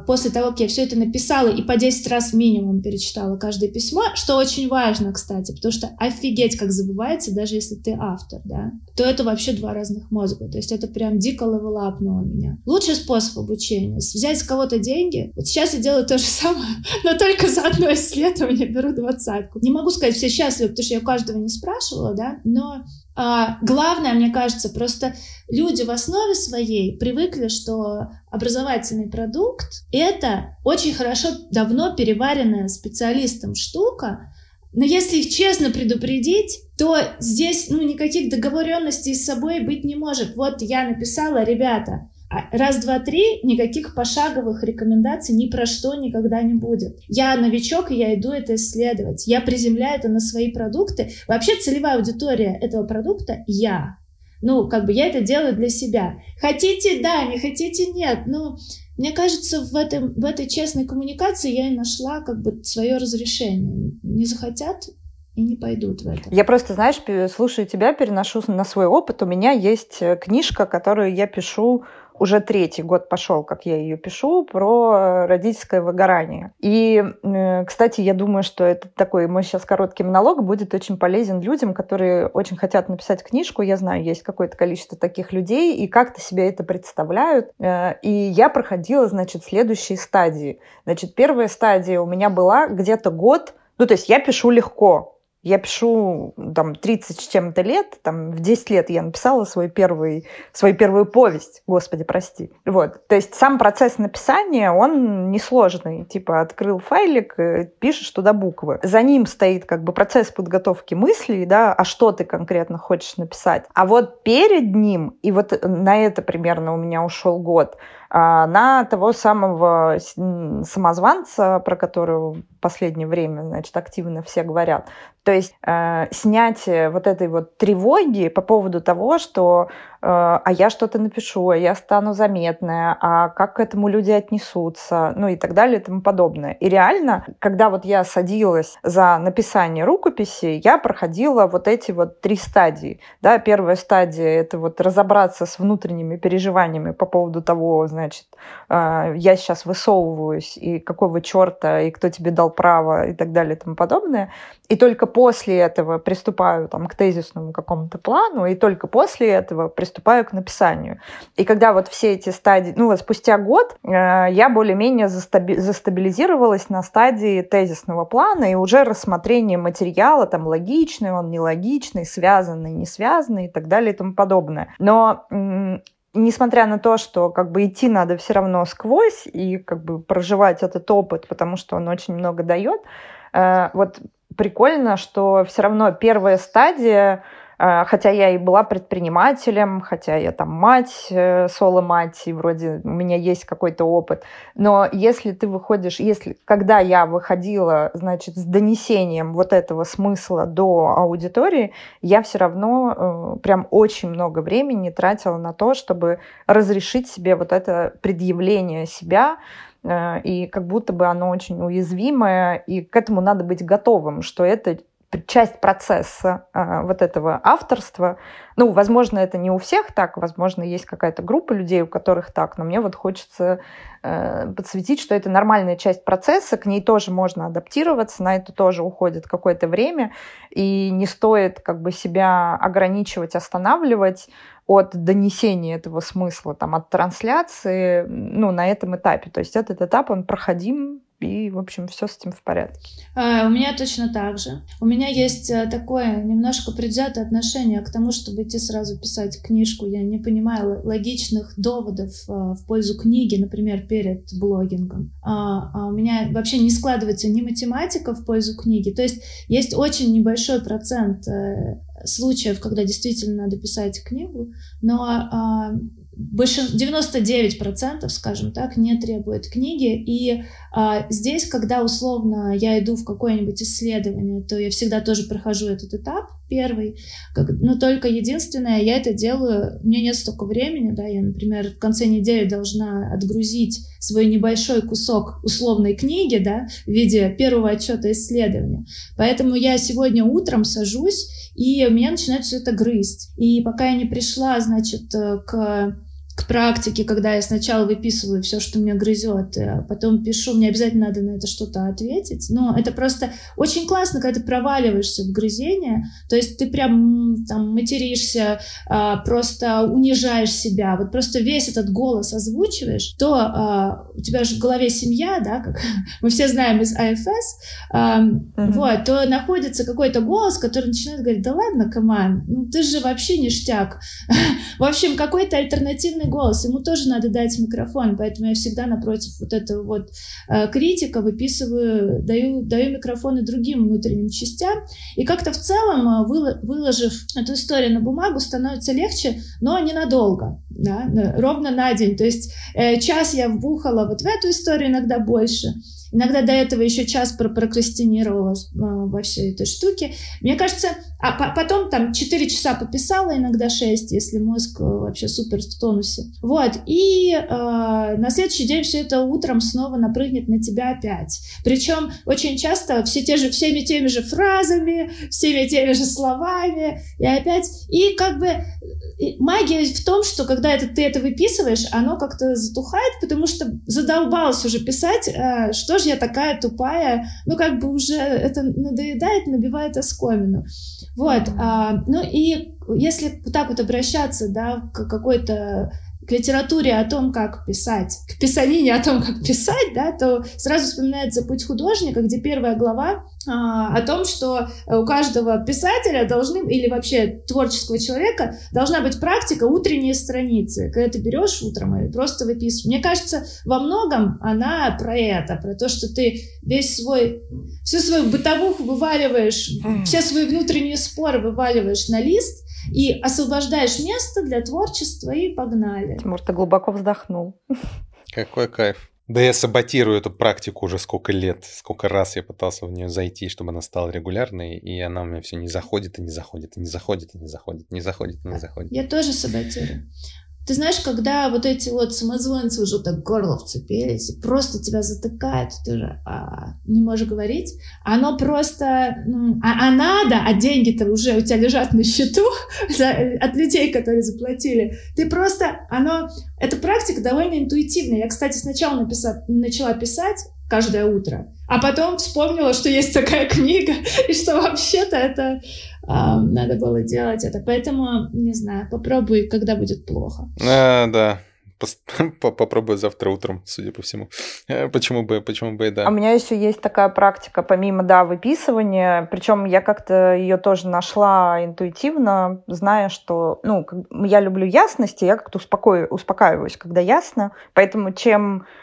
после того, как я все это написала и по 10 раз минимум перечитала каждое письмо, что очень важно, кстати, потому что офигеть, как забывается, даже если ты автор, да, то это вообще два разных мозга. То есть это прям дико левелапнуло меня. Лучший способ обучения — взять с кого-то деньги. Вот сейчас я делаю то же самое, но только за одно исследование беру двадцатку. Не могу сказать, все счастливы, потому что я у каждого не спрашивала, да, но а, главное, мне кажется, просто люди в основе своей привыкли, что образовательный продукт — это очень хорошо, давно переваренная специалистом штука, но если их честно предупредить, то здесь ну, никаких договоренностей с собой быть не может. Вот я написала, ребята, раз, два, три, никаких пошаговых рекомендаций ни про что никогда не будет. Я новичок, и я иду это исследовать. Я приземляю это на свои продукты. Вообще целевая аудитория этого продукта — я. Ну, как бы я это делаю для себя. Хотите — да, не хотите — нет. Ну, мне кажется, в, этом, в этой честной коммуникации я и нашла как бы свое разрешение. Не захотят и не пойдут в это. Я просто, знаешь, слушаю тебя, переношу на свой опыт. У меня есть э, книжка, которую я пишу уже третий год пошел, как я ее пишу, про родительское выгорание. И, э, кстати, я думаю, что это такой мой сейчас короткий монолог будет очень полезен людям, которые очень хотят написать книжку. Я знаю, есть какое-то количество таких людей, и как-то себе это представляют. Э, и я проходила, значит, следующие стадии. Значит, первая стадия у меня была где-то год, ну, то есть я пишу легко, я пишу там 30 с чем-то лет, там в 10 лет я написала свой первый, свою первую повесть, господи, прости. Вот, то есть сам процесс написания, он несложный, типа открыл файлик, э, пишешь туда буквы. За ним стоит как бы процесс подготовки мыслей, да, а что ты конкретно хочешь написать. А вот перед ним, и вот на это примерно у меня ушел год, на того самого самозванца, про которого в последнее время, значит, активно все говорят. То есть э, снятие вот этой вот тревоги по поводу того, что Э, а я что-то напишу, а я стану заметная, а как к этому люди отнесутся, ну и так далее и тому подобное. И реально, когда вот я садилась за написание рукописи, я проходила вот эти вот три стадии. Да, первая стадия — это вот разобраться с внутренними переживаниями по поводу того, значит, э, я сейчас высовываюсь, и какого черта, и кто тебе дал право, и так далее и тому подобное. И только после этого приступаю там, к тезисному какому-то плану, и только после этого приступаю к написанию. И когда вот все эти стадии, ну вот спустя год э, я более-менее застаби- застабилизировалась на стадии тезисного плана и уже рассмотрение материала, там логичный он, нелогичный, связанный, не связанный и так далее и тому подобное. Но несмотря на то, что как бы идти надо все равно сквозь и как бы проживать этот опыт, потому что он очень много дает, э, вот прикольно, что все равно первая стадия хотя я и была предпринимателем, хотя я там мать, э, соло-мать, и вроде у меня есть какой-то опыт. Но если ты выходишь, если, когда я выходила, значит, с донесением вот этого смысла до аудитории, я все равно э, прям очень много времени тратила на то, чтобы разрешить себе вот это предъявление себя, э, и как будто бы оно очень уязвимое, и к этому надо быть готовым, что это часть процесса э, вот этого авторства. Ну, возможно, это не у всех так, возможно, есть какая-то группа людей, у которых так, но мне вот хочется э, подсветить, что это нормальная часть процесса, к ней тоже можно адаптироваться, на это тоже уходит какое-то время, и не стоит как бы себя ограничивать, останавливать от донесения этого смысла, там, от трансляции, ну, на этом этапе. То есть этот этап, он проходим, и, в общем, все с этим в порядке. А, у меня точно так же. У меня есть э, такое немножко предвзятое отношение к тому, чтобы идти сразу писать книжку. Я не понимаю логичных доводов э, в пользу книги, например, перед блогингом. А, а у меня вообще не складывается ни математика в пользу книги. То есть есть очень небольшой процент э, случаев, когда действительно надо писать книгу, но большин... 99%, скажем так, не требует книги. И а, здесь, когда условно я иду в какое-нибудь исследование, то я всегда тоже прохожу этот этап первый. Как... Но только единственное, я это делаю, у меня нет столько времени, да, я, например, в конце недели должна отгрузить свой небольшой кусок условной книги, да, в виде первого отчета исследования. Поэтому я сегодня утром сажусь, и меня начинает все это грызть. И пока я не пришла, значит, э, к к практике, когда я сначала выписываю все, что меня грызет, а потом пишу, мне обязательно надо на это что-то ответить. Но это просто очень классно, когда ты проваливаешься в грызение, то есть ты прям там материшься, а, просто унижаешь себя, вот просто весь этот голос озвучиваешь, то а, у тебя же в голове семья, да, как мы все знаем из АФС, uh-huh. вот, то находится какой-то голос, который начинает говорить, да ладно, команд, ну ты же вообще ништяк. в общем, какой-то альтернативный собственный голос, ему тоже надо дать микрофон, поэтому я всегда напротив вот этого вот э, критика выписываю, даю, даю микрофоны другим внутренним частям, и как-то в целом, э, выложив эту историю на бумагу, становится легче, но ненадолго, да, ровно на день, то есть э, час я вбухала вот в эту историю, иногда больше, Иногда до этого еще час прокрастинировала во всей этой штуке. Мне кажется, а потом там 4 часа пописала, иногда 6, если мозг э, вообще супер в тонусе. Вот. И э, на следующий день все это утром снова напрыгнет на тебя опять. Причем очень часто все те же, всеми теми же фразами, всеми теми же словами. И опять... И как бы магия в том, что когда это, ты это выписываешь, оно как-то затухает, потому что задолбалась уже писать, э, что же я такая тупая, ну как бы уже это надоедает, набивает оскомину. Вот, а, ну и если так вот обращаться, да, к какой-то к литературе о том, как писать, к писанине о том, как писать, да, то сразу вспоминается «Путь художника», где первая глава а, о том, что у каждого писателя должны, или вообще творческого человека, должна быть практика утренние страницы, когда ты берешь утром и просто выписываешь. Мне кажется, во многом она про это, про то, что ты весь свой, всю свою бытовуху вываливаешь, все свои внутренние споры вываливаешь на лист, и освобождаешь место для творчества, и погнали. Тимур, ты глубоко вздохнул. Какой кайф. Да я саботирую эту практику уже сколько лет, сколько раз я пытался в нее зайти, чтобы она стала регулярной, и она у меня все не заходит и не заходит, и не заходит, и не заходит, не заходит, и не заходит. Я тоже саботирую. Ты знаешь, когда вот эти вот самозванцы уже так горло вцепились, и просто тебя затыкают, ты уже а, не можешь говорить, оно просто, ну, а, а надо, а деньги-то уже у тебя лежат на счету от людей, которые заплатили. Ты просто, оно, эта практика довольно интуитивная. Я, кстати, сначала написать, начала писать каждое утро, а потом вспомнила, что есть такая книга, и что вообще-то это надо было делать это. Поэтому, не знаю, попробуй, когда будет плохо. А, да. Попробую завтра утром, судя по всему. Э, почему бы, почему бы и да. А у меня еще есть такая практика, помимо, да, выписывания. Причем я как-то ее тоже нашла интуитивно, зная, что, ну, я люблю ясность, и я как-то успокаиваюсь, когда ясно. Поэтому чем э,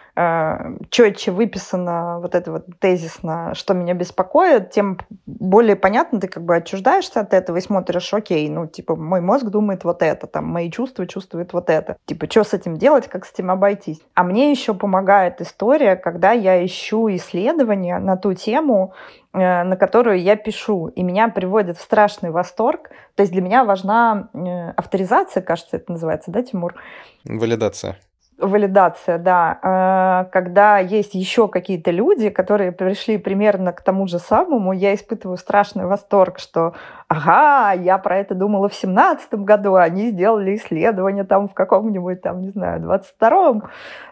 четче выписано вот это вот тезисно, что меня беспокоит, тем более понятно, ты как бы отчуждаешься от этого и смотришь, окей, ну, типа, мой мозг думает вот это, там, мои чувства чувствуют вот это. Типа, что с этим делать, как с этим обойтись? А мне еще помогает история, когда я ищу исследования на ту тему, э, на которую я пишу, и меня приводит в страшный восторг. То есть для меня важна э, авторизация, кажется, это называется, да, Тимур? Валидация. Валидация, да. Э, когда есть еще какие-то люди, которые пришли примерно к тому же самому, я испытываю страшный восторг, что ага, я про это думала в семнадцатом году, они сделали исследование там в каком-нибудь, там, не знаю, двадцать втором.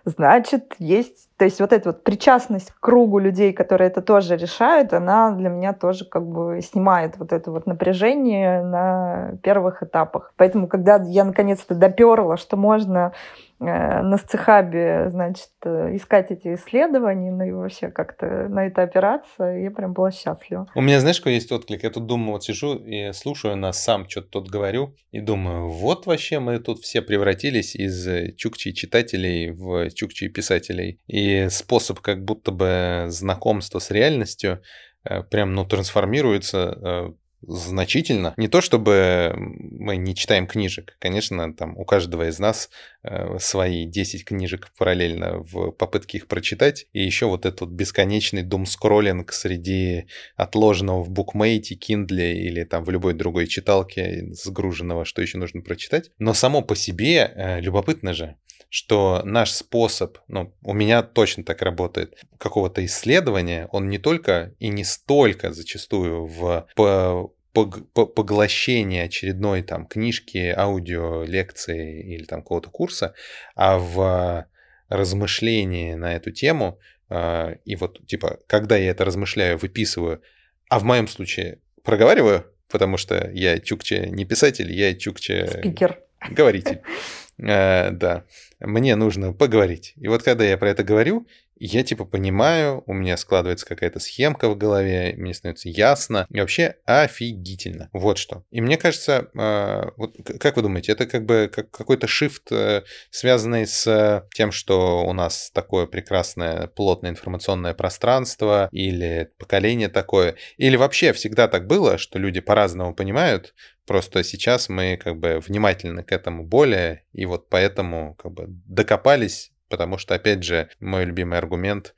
Значит, есть... То есть вот эта вот причастность к кругу людей, которые это тоже решают, она для меня тоже как бы снимает вот это вот напряжение на первых этапах. Поэтому, когда я наконец-то доперла, что можно Э, на сцехабе, значит, э, искать эти исследования, ну и вообще как-то на это опираться, я прям была счастлива. У меня, знаешь, какой есть отклик? Я тут думаю, вот сижу и слушаю нас, сам что-то тут говорю, и думаю, вот вообще мы тут все превратились из э, чукчи читателей в чукчи писателей. И способ как будто бы знакомства с реальностью прям, ну, трансформируется значительно. Не то чтобы мы не читаем книжек. Конечно, там у каждого из нас э, свои 10 книжек параллельно в попытке их прочитать. И еще вот этот бесконечный дум-скроллинг среди отложенного в букмейте, киндле или там в любой другой читалке сгруженного, что еще нужно прочитать. Но само по себе э, любопытно же что наш способ, ну, у меня точно так работает, какого-то исследования, он не только и не столько зачастую в по поглощение очередной там книжки, аудио, лекции или там какого-то курса, а в размышлении на эту тему, а, и вот типа, когда я это размышляю, выписываю, а в моем случае проговариваю, потому что я чукче не писатель, я чукче... Спикер. Говоритель. Э, да, мне нужно поговорить. И вот когда я про это говорю, я типа понимаю, у меня складывается какая-то схемка в голове, мне становится ясно, и вообще офигительно. Вот что. И мне кажется, э, вот как вы думаете, это как бы как какой-то шифт, э, связанный с тем, что у нас такое прекрасное плотное информационное пространство, или поколение такое, или вообще всегда так было, что люди по-разному понимают, Просто сейчас мы как бы внимательны к этому более, и вот поэтому как бы докопались Потому что, опять же, мой любимый аргумент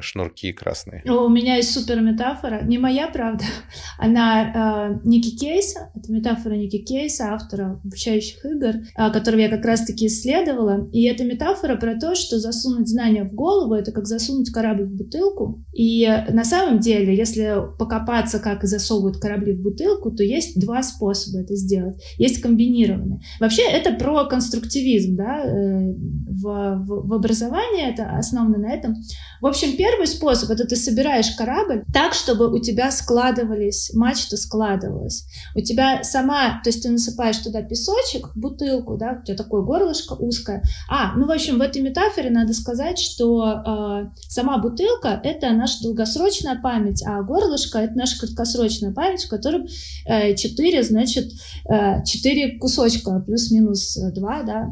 шнурки красные. У меня есть супер метафора, не моя, правда, она э, Ники Кейса, это метафора Ники Кейса, автора обучающих игр, э, которого я как раз-таки исследовала, и это метафора про то, что засунуть знания в голову — это как засунуть корабль в бутылку, и на самом деле, если покопаться, как засовывают корабли в бутылку, то есть два способа это сделать, есть комбинированные. Вообще это про конструктивизм, да, э, в, в, в образовании, это основано на этом. В общем, первый способ — это ты собираешь корабль так, чтобы у тебя складывались, мачта складывалась. У тебя сама, то есть ты насыпаешь туда песочек, бутылку, да, у тебя такое горлышко узкое. А, ну, в общем, в этой метафоре надо сказать, что э, сама бутылка — это наша долгосрочная память, а горлышко — это наша краткосрочная память, в которой э, 4, значит, э, 4 кусочка плюс-минус 2, да,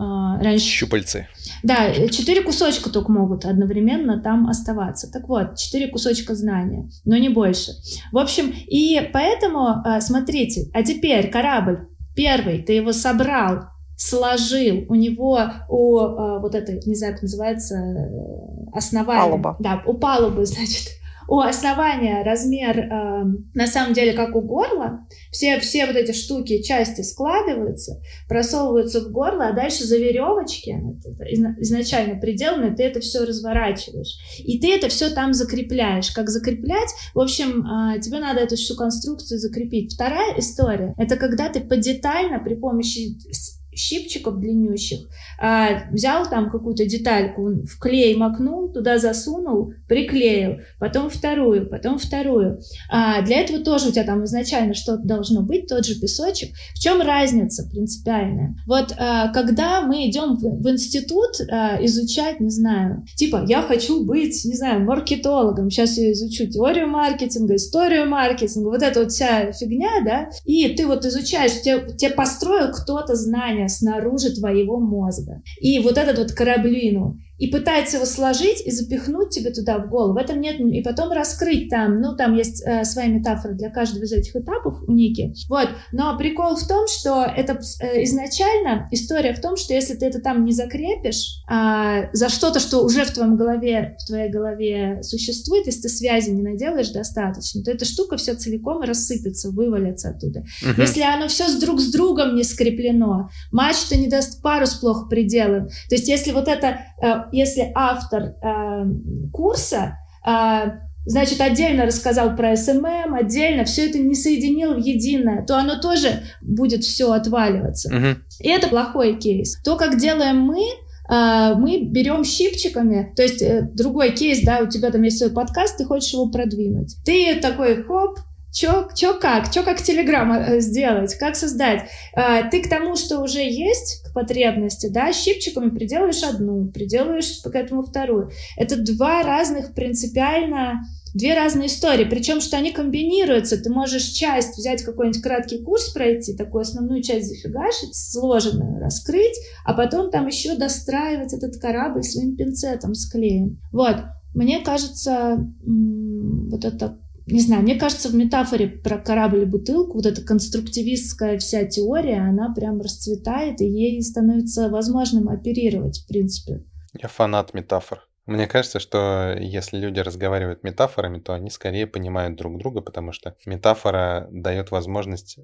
раньше... Щупальцы. Да, четыре кусочка только могут одновременно там оставаться. Так вот, четыре кусочка знания, но не больше. В общем, и поэтому, а, смотрите, а теперь корабль первый, ты его собрал, сложил, у него, у а, вот этой, не знаю, как называется, э, основания. Палуба. Да, у палубы, значит, у основания размер э, на самом деле как у горла. Все, все вот эти штуки, части складываются, просовываются в горло, а дальше за веревочки, изначально приделаны, ты это все разворачиваешь. И ты это все там закрепляешь. Как закреплять? В общем, э, тебе надо эту всю конструкцию закрепить. Вторая история — это когда ты подетально при помощи щипчиков длиннющих, а, взял там какую-то детальку, в клей макнул, туда засунул, приклеил, потом вторую, потом вторую. А, для этого тоже у тебя там изначально что-то должно быть, тот же песочек. В чем разница принципиальная? Вот а, когда мы идем в, в институт а, изучать, не знаю, типа я хочу быть, не знаю, маркетологом, сейчас я изучу теорию маркетинга, историю маркетинга, вот эта вот вся фигня, да, и ты вот изучаешь, тебе, тебе построил кто-то знания снаружи твоего мозга. И вот этот вот кораблину. И пытается его сложить и запихнуть тебе туда в голову. В этом нет... И потом раскрыть там, ну, там есть э, своя метафора для каждого из этих этапов у Ники. Вот. Но прикол в том, что это э, изначально история в том, что если ты это там не закрепишь э, за что-то, что уже в твоем голове, в твоей голове существует, если ты связи не наделаешь достаточно, то эта штука все целиком рассыпется, вывалится оттуда. Угу. Если оно все с друг с другом не скреплено, мачта не даст парус плохо приделан. То есть если вот это э, если автор э, курса э, значит, отдельно рассказал про SMM, отдельно все это не соединил в единое, то оно тоже будет все отваливаться. Угу. И это плохой кейс. То, как делаем мы, э, мы берем щипчиками, то есть э, другой кейс, да, у тебя там есть свой подкаст, ты хочешь его продвинуть. Ты такой, хоп, Чё, чё как? Чё как Телеграм э, сделать? Как создать? А, ты к тому, что уже есть, к потребности, да, щипчиками приделаешь одну, приделаешь к этому вторую. Это два разных принципиально две разные истории, причем что они комбинируются. Ты можешь часть взять какой-нибудь краткий курс пройти, такую основную часть зафигашить, сложенную раскрыть, а потом там еще достраивать этот корабль своим пинцетом с клеем. Вот. Мне кажется, вот это не знаю, мне кажется, в метафоре про корабль и бутылку вот эта конструктивистская вся теория, она прям расцветает, и ей становится возможным оперировать, в принципе. Я фанат метафор. Мне кажется, что если люди разговаривают метафорами, то они скорее понимают друг друга, потому что метафора дает возможность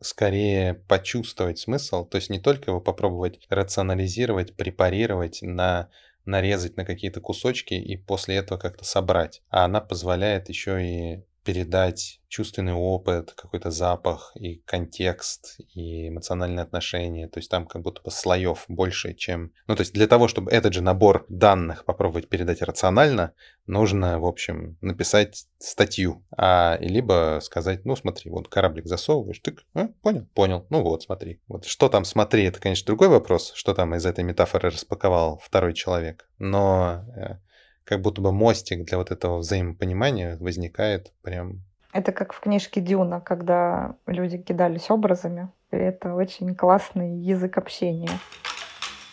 скорее почувствовать смысл, то есть не только его попробовать рационализировать, препарировать на нарезать на какие-то кусочки и после этого как-то собрать. А она позволяет еще и передать чувственный опыт, какой-то запах и контекст, и эмоциональные отношения. То есть там как будто бы слоев больше, чем... Ну, то есть для того, чтобы этот же набор данных попробовать передать рационально, нужно, в общем, написать статью. А, либо сказать, ну, смотри, вот кораблик засовываешь, ты а, понял? Понял. Ну вот, смотри. Вот что там смотри, это, конечно, другой вопрос, что там из этой метафоры распаковал второй человек. Но э, как будто бы мостик для вот этого взаимопонимания возникает прям... Это как в книжке Дюна, когда люди кидались образами. И это очень классный язык общения.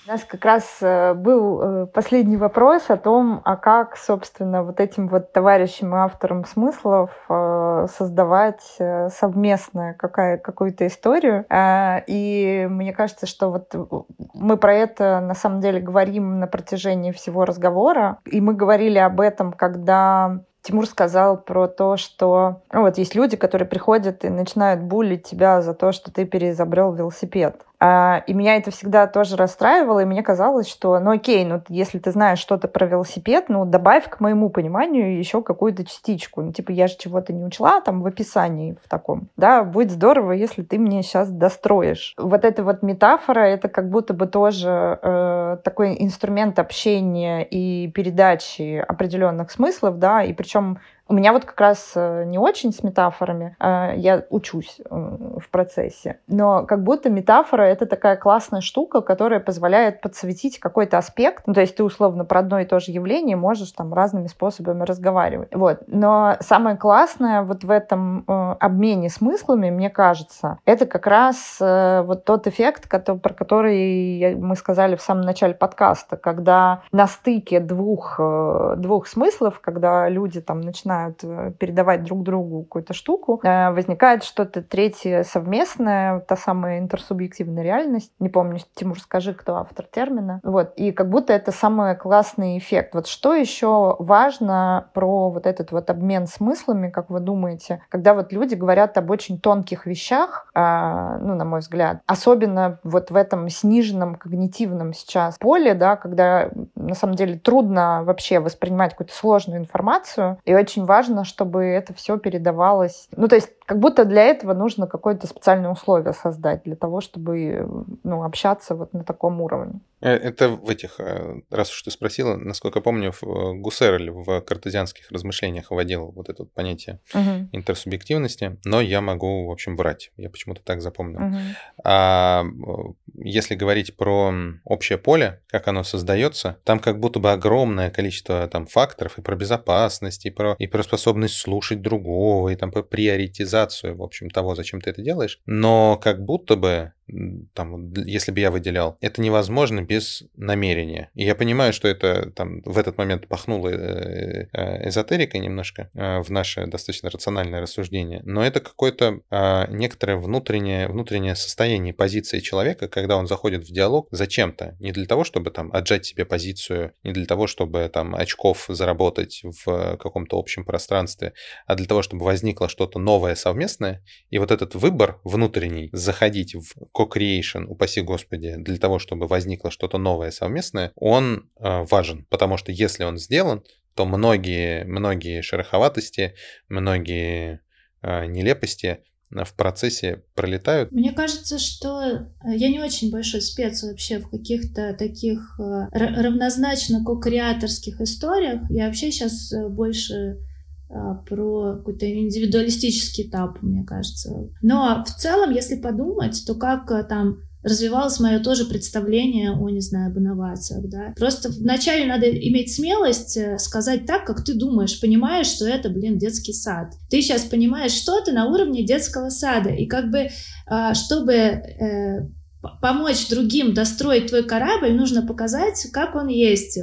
У нас как раз э, был э, последний вопрос о том, а как, собственно, вот этим вот товарищам и авторам смыслов э, создавать совместно какая, какую-то историю. И мне кажется, что вот мы про это на самом деле говорим на протяжении всего разговора. И мы говорили об этом, когда Тимур сказал про то, что ну, вот есть люди, которые приходят и начинают булить тебя за то, что ты переизобрел велосипед. А, и меня это всегда тоже расстраивало, и мне казалось, что, ну окей, ну если ты знаешь что-то про велосипед, ну добавь к моему пониманию еще какую-то частичку. Ну типа я же чего-то не учла там в описании в таком. Да, будет здорово, если ты мне сейчас достроишь. Вот эта вот метафора, это как будто бы тоже э, такой инструмент общения и передачи определенных смыслов, да, и причем у меня вот как раз э, не очень с метафорами, а я учусь э, в процессе, но как будто метафора — это такая классная штука, которая позволяет подсветить какой-то аспект, ну, то есть ты условно про одно и то же явление можешь там разными способами разговаривать. Вот. Но самое классное вот в этом э, обмене смыслами, мне кажется, это как раз вот тот эффект, про который мы сказали в самом начале подкаста, когда на стыке двух, двух смыслов, когда люди там начинают начинают э, передавать друг другу какую-то штуку, э, возникает что-то третье совместное, та самая интерсубъективная реальность. Не помню, Тимур, скажи, кто автор термина. Вот. И как будто это самый классный эффект. Вот что еще важно про вот этот вот обмен смыслами, как вы думаете, когда вот люди говорят об очень тонких вещах, а, ну, на мой взгляд, особенно вот в этом сниженном когнитивном сейчас поле, да, когда на самом деле трудно вообще воспринимать какую-то сложную информацию, и очень важно, чтобы это все передавалось. Ну, то есть, как будто для этого нужно какое-то специальное условие создать для того, чтобы ну, общаться вот на таком уровне. Э, это в этих, э, раз уж ты спросила, насколько помню, э, Гуссерль в картезианских размышлениях вводил вот это понятие угу. интерсубъективности, но я могу, в общем, брать. Я почему-то так запомнил. Угу. А если говорить про общее поле, как оно создается, там как будто бы огромное количество там факторов и про безопасность, и про, и про способность слушать другого, и там про приоритизацию, в общем, того, зачем ты это делаешь. Но как будто бы там, если бы я выделял, это невозможно без намерения. И я понимаю, что это там в этот момент пахнуло э, э, эзотерикой немножко э, в наше достаточно рациональное рассуждение, но это какое-то а, некоторое внутреннее, внутреннее состояние позиции человека, когда он заходит в диалог зачем-то. Не для того, чтобы там отжать себе позицию, не для того, чтобы там очков заработать в каком-то общем пространстве, а для того, чтобы возникло что-то новое совместное. И вот этот выбор внутренний, заходить в co-creation, упаси господи, для того, чтобы возникло что-то новое совместное, он э, важен. Потому что если он сделан, то многие, многие шероховатости, многие э, нелепости в процессе пролетают? Мне кажется, что э, я не очень большой спец вообще в каких-то таких э, равнозначно ко-креаторских историях. Я вообще сейчас э, больше про какой-то индивидуалистический этап, мне кажется. Но в целом, если подумать, то как там развивалось мое тоже представление о, не знаю, об инновациях, да. Просто вначале надо иметь смелость э, сказать так, как ты думаешь, понимаешь, что это, блин, детский сад. Ты сейчас понимаешь что-то на уровне детского сада, и как бы, чтобы э, помочь другим достроить твой корабль, нужно показать, как он есть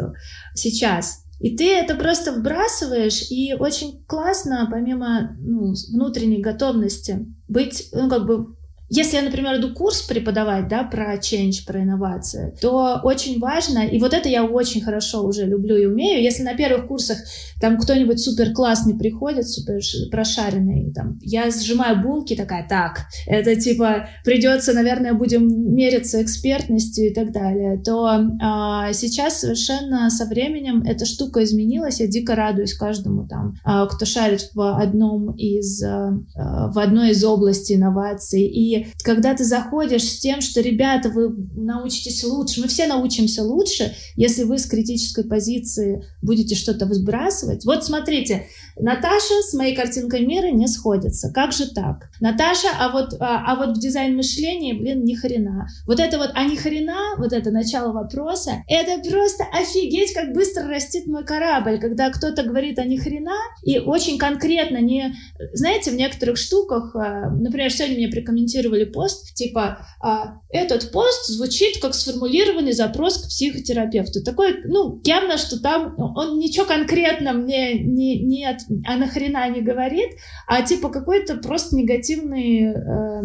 сейчас. И ты это просто вбрасываешь, и очень классно, помимо ну, внутренней готовности, быть, ну, как бы если я, например, иду курс преподавать, да, про change, про инновации, то очень важно, и вот это я очень хорошо уже люблю и умею, если на первых курсах там кто-нибудь супер классный приходит, супер прошаренный, там, я сжимаю булки, такая, так, это типа придется, наверное, будем мериться экспертностью и так далее, то а, сейчас совершенно со временем эта штука изменилась, я дико радуюсь каждому там, а, кто шарит в одном из, а, в одной из областей инноваций, и когда ты заходишь с тем, что, ребята, вы научитесь лучше, мы все научимся лучше, если вы с критической позиции будете что-то выбрасывать. Вот смотрите, Наташа с моей картинкой мира не сходится. Как же так? Наташа, а вот, а, а вот в дизайн мышления, блин, ни хрена. Вот это вот, а ни хрена, вот это начало вопроса, это просто офигеть, как быстро растет мой корабль, когда кто-то говорит, а ни хрена, и очень конкретно не... Знаете, в некоторых штуках, а, например, сегодня мне прокомментировали пост, типа, а, этот пост звучит как сформулированный запрос к психотерапевту. Такой, ну, явно, что там он ничего конкретно мне не, не от а нахрена не говорит, а типа какой-то просто негативный э,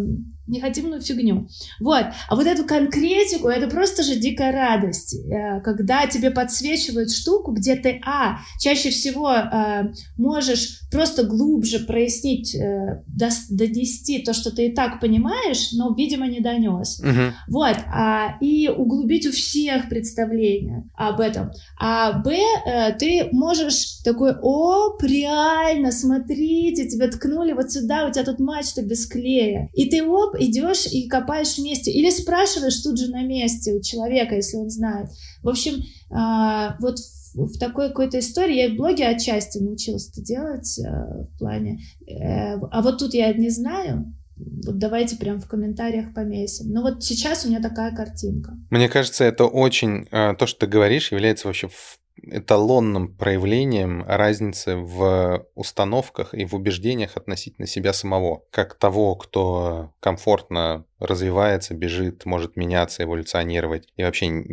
негативную фигню. Вот. А вот эту конкретику, это просто же дикая радость, э, когда тебе подсвечивают штуку, где ты, а, чаще всего э, можешь просто глубже прояснить, э, донести то, что ты и так понимаешь, но, видимо, не донес. Угу. Вот. А, и углубить у всех представление об этом. А, б, ты можешь такой, о, реально, смотрите, тебя ткнули вот сюда, у тебя тут мачта без клея. И ты, оп, идешь и копаешь вместе. Или спрашиваешь тут же на месте у человека, если он знает. В общем, а, вот в такой какой-то истории, я в блоге отчасти научилась это делать а, в плане, э, а вот тут я не знаю, вот давайте прям в комментариях помесим. Ну вот сейчас у меня такая картинка. Мне кажется, это очень, а, то, что ты говоришь, является вообще эталонным проявлением разницы в установках и в убеждениях относительно себя самого, как того, кто комфортно развивается, бежит, может меняться, эволюционировать, и вообще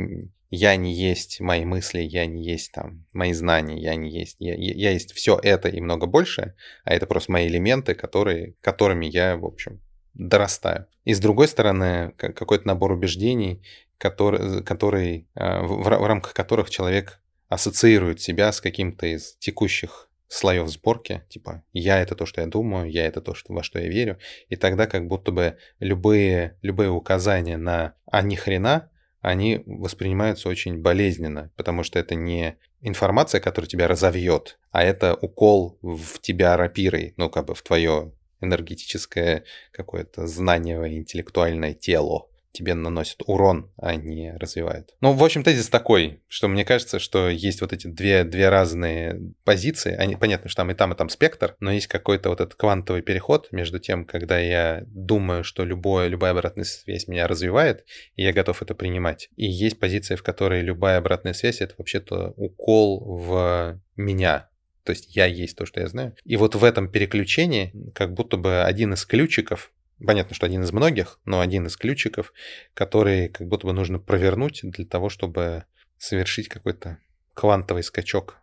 я не есть мои мысли, я не есть там мои знания, я не есть, я, я есть все это и много больше, а это просто мои элементы, которые, которыми я, в общем, дорастаю. И с другой стороны, какой-то набор убеждений, который, который, в, в рамках которых человек ассоциирует себя с каким-то из текущих слоев сборки, типа я это то, что я думаю, я это то, что, во что я верю, и тогда как будто бы любые, любые указания на «а ни хрена» они воспринимаются очень болезненно, потому что это не информация, которая тебя разовьет, а это укол в тебя рапирой, ну, как бы в твое энергетическое какое-то знание, интеллектуальное тело тебе наносят урон, а не развивают. Ну, в общем, тезис такой, что мне кажется, что есть вот эти две, две разные позиции. Они, понятно, что там и там, и там спектр, но есть какой-то вот этот квантовый переход между тем, когда я думаю, что любое, любая обратная связь меня развивает, и я готов это принимать. И есть позиция, в которой любая обратная связь — это вообще-то укол в меня, то есть я есть то, что я знаю. И вот в этом переключении как будто бы один из ключиков понятно, что один из многих, но один из ключиков, который как будто бы нужно провернуть для того, чтобы совершить какой-то квантовый скачок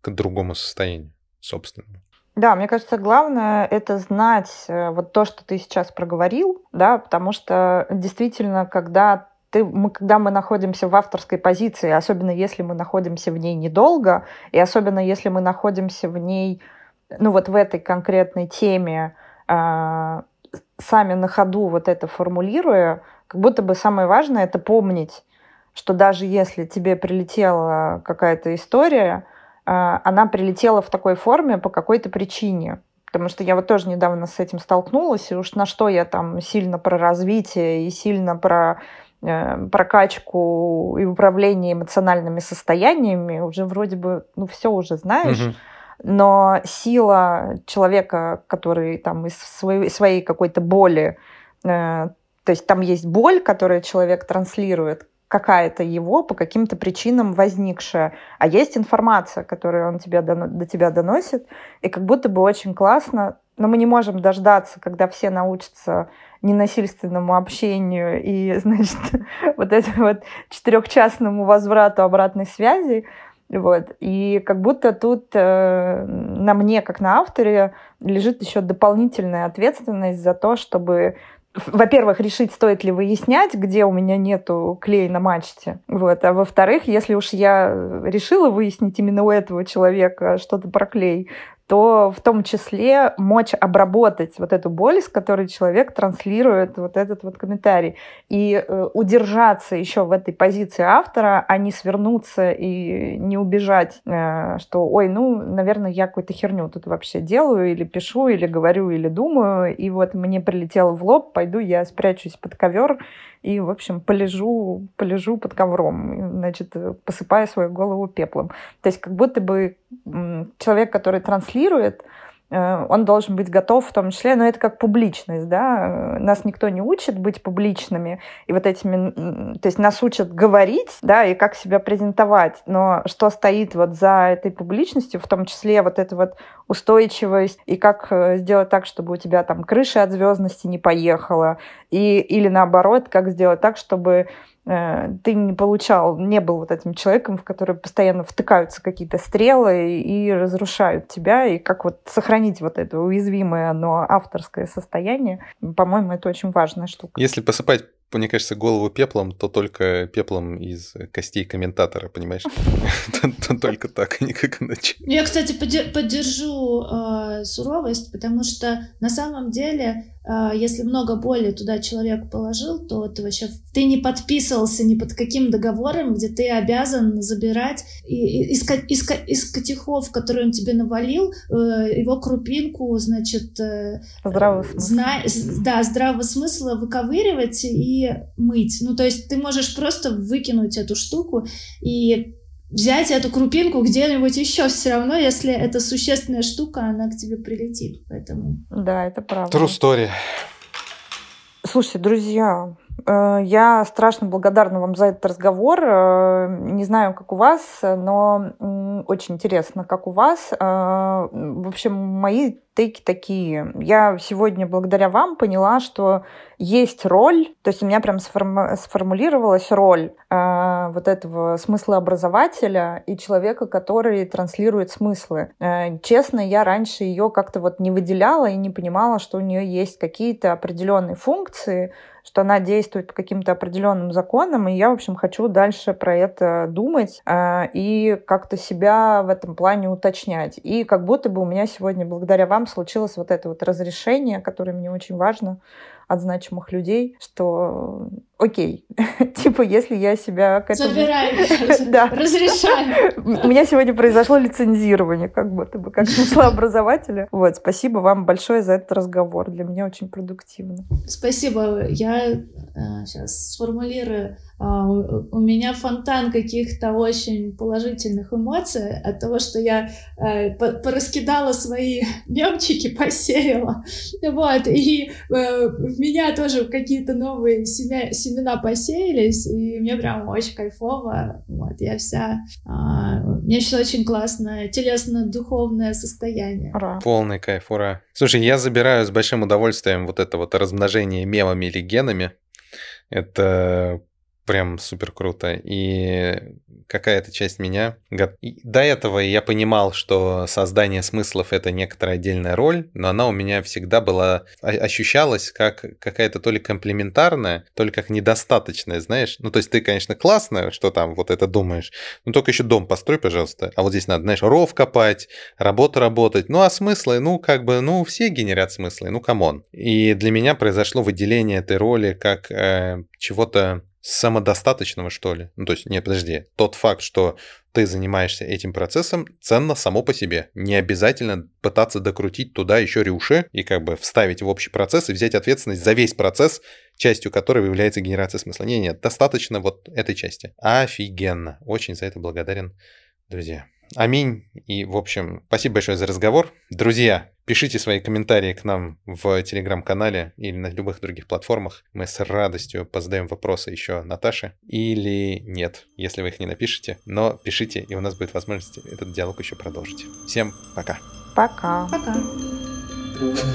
к другому состоянию собственному. Да, мне кажется, главное это знать э, вот то, что ты сейчас проговорил, да, потому что действительно, когда ты, мы, когда мы находимся в авторской позиции, особенно если мы находимся в ней недолго, и особенно если мы находимся в ней, ну вот в этой конкретной теме, э, сами на ходу вот это формулируя, как будто бы самое важное это помнить, что даже если тебе прилетела какая-то история, э, она прилетела в такой форме по какой-то причине. Потому что я вот тоже недавно с этим столкнулась, и уж на что я там сильно про развитие и сильно про Э, прокачку и управление эмоциональными состояниями уже вроде бы, ну, все уже знаешь. Угу. Но сила человека, который там из своей, своей какой-то боли, э, то есть там есть боль, которую человек транслирует, какая-то его по каким-то причинам возникшая, а есть информация, которую он тебя, до тебя доносит, и как будто бы очень классно, но мы не можем дождаться, когда все научатся ненасильственному общению и, значит, вот этому вот четырехчастному возврату обратной связи. Вот. И как будто тут э, на мне, как на авторе, лежит еще дополнительная ответственность за то, чтобы во-первых, решить, стоит ли выяснять, где у меня нету клея на мачте. Вот. А во-вторых, если уж я решила выяснить именно у этого человека что-то про клей, то в том числе мочь обработать вот эту боль, с которой человек транслирует вот этот вот комментарий. И э, удержаться еще в этой позиции автора, а не свернуться и не убежать, э, что, ой, ну, наверное, я какую-то херню тут вообще делаю, или пишу, или говорю, или думаю, и вот мне прилетело в лоб, пойду я спрячусь под ковер и, в общем, полежу, полежу под ковром, значит, посыпая свою голову пеплом. То есть как будто бы человек, который транслирует, Э, он должен быть готов в том числе, но это как публичность, да, нас никто не учит быть публичными, и вот этими, то есть нас учат говорить, да, и как себя презентовать, но что стоит вот за этой публичностью, в том числе вот эта вот устойчивость, и как э, сделать так, чтобы у тебя там крыша от звездности не поехала, и, или наоборот, как сделать так, чтобы Э, ты не получал, не был вот этим человеком, в который постоянно втыкаются какие-то стрелы и разрушают тебя, и как вот сохранить вот это уязвимое, но авторское состояние, по-моему, это очень важная штука. Если посыпать мне кажется, голову пеплом, то только пеплом из костей комментатора, понимаешь? Только так, а никак иначе. Я, кстати, поддержу э, суровость, потому что на самом деле, э, если много боли туда человек положил, то ты вообще ты не подписывался ни под каким договором, где ты обязан забирать из, из, из котихов, которые он тебе навалил, э, его крупинку, значит, здравого смысла. Зна, да, здравого смысла выковыривать и мыть. Ну, то есть ты можешь просто выкинуть эту штуку и взять эту крупинку где-нибудь еще все равно, если это существенная штука, она к тебе прилетит. Поэтому... Да, это правда. True story. Слушайте, друзья, я страшно благодарна вам за этот разговор. Э, не знаю, как у вас, но очень интересно, как у вас. Э, в общем, мои тейки такие. Я сегодня благодаря вам поняла, что есть роль, то есть у меня прям сформу- сформулировалась роль э, вот этого смыслообразователя и человека, который транслирует смыслы. Э, честно, я раньше ее как-то вот не выделяла и не понимала, что у нее есть какие-то определенные функции, что она действует по каким-то определенным законам, и я, в общем, хочу дальше про это думать э, и как-то себя в этом плане уточнять. И как будто бы у меня сегодня, благодаря вам, случилось вот это вот разрешение, которое мне очень важно, от значимых людей, что окей, типа, если я себя к этому... Забираем, да. разрешаем. У меня сегодня произошло лицензирование, как будто бы, как смыслообразователя. Вот, спасибо вам большое за этот разговор. Для меня очень продуктивно. Спасибо. Я э, сейчас сформулирую а, у меня фонтан каких-то очень положительных эмоций от того, что я э, пораскидала свои мемчики, посеяла. Вот, и э, в меня тоже какие-то новые семя, семена посеялись, и мне прям очень кайфово. Вот, я вся... А, у меня сейчас очень классное телесно-духовное состояние. Ура. Полный кайф, ура. Слушай, я забираю с большим удовольствием вот это вот размножение мемами или генами. Это прям супер круто. И какая-то часть меня... До этого я понимал, что создание смыслов — это некоторая отдельная роль, но она у меня всегда была... ощущалась как какая-то то ли комплементарная, то ли как недостаточная, знаешь? Ну, то есть ты, конечно, классно, что там вот это думаешь, но только еще дом построй, пожалуйста. А вот здесь надо, знаешь, ров копать, работу работать. Ну, а смыслы? Ну, как бы, ну, все генерят смыслы, ну, come on. И для меня произошло выделение этой роли как э, чего-то самодостаточного, что ли. Ну, то есть, нет, подожди, тот факт, что ты занимаешься этим процессом, ценно само по себе. Не обязательно пытаться докрутить туда еще рюши и как бы вставить в общий процесс и взять ответственность за весь процесс, частью которого является генерация смысла. Нет, нет, достаточно вот этой части. Офигенно. Очень за это благодарен, друзья. Аминь. И, в общем, спасибо большое за разговор. Друзья, пишите свои комментарии к нам в телеграм-канале или на любых других платформах. Мы с радостью позадаем вопросы еще Наташе. Или нет, если вы их не напишете. Но пишите, и у нас будет возможность этот диалог еще продолжить. Всем пока. Пока. Пока. Thank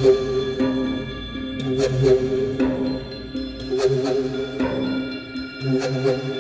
you.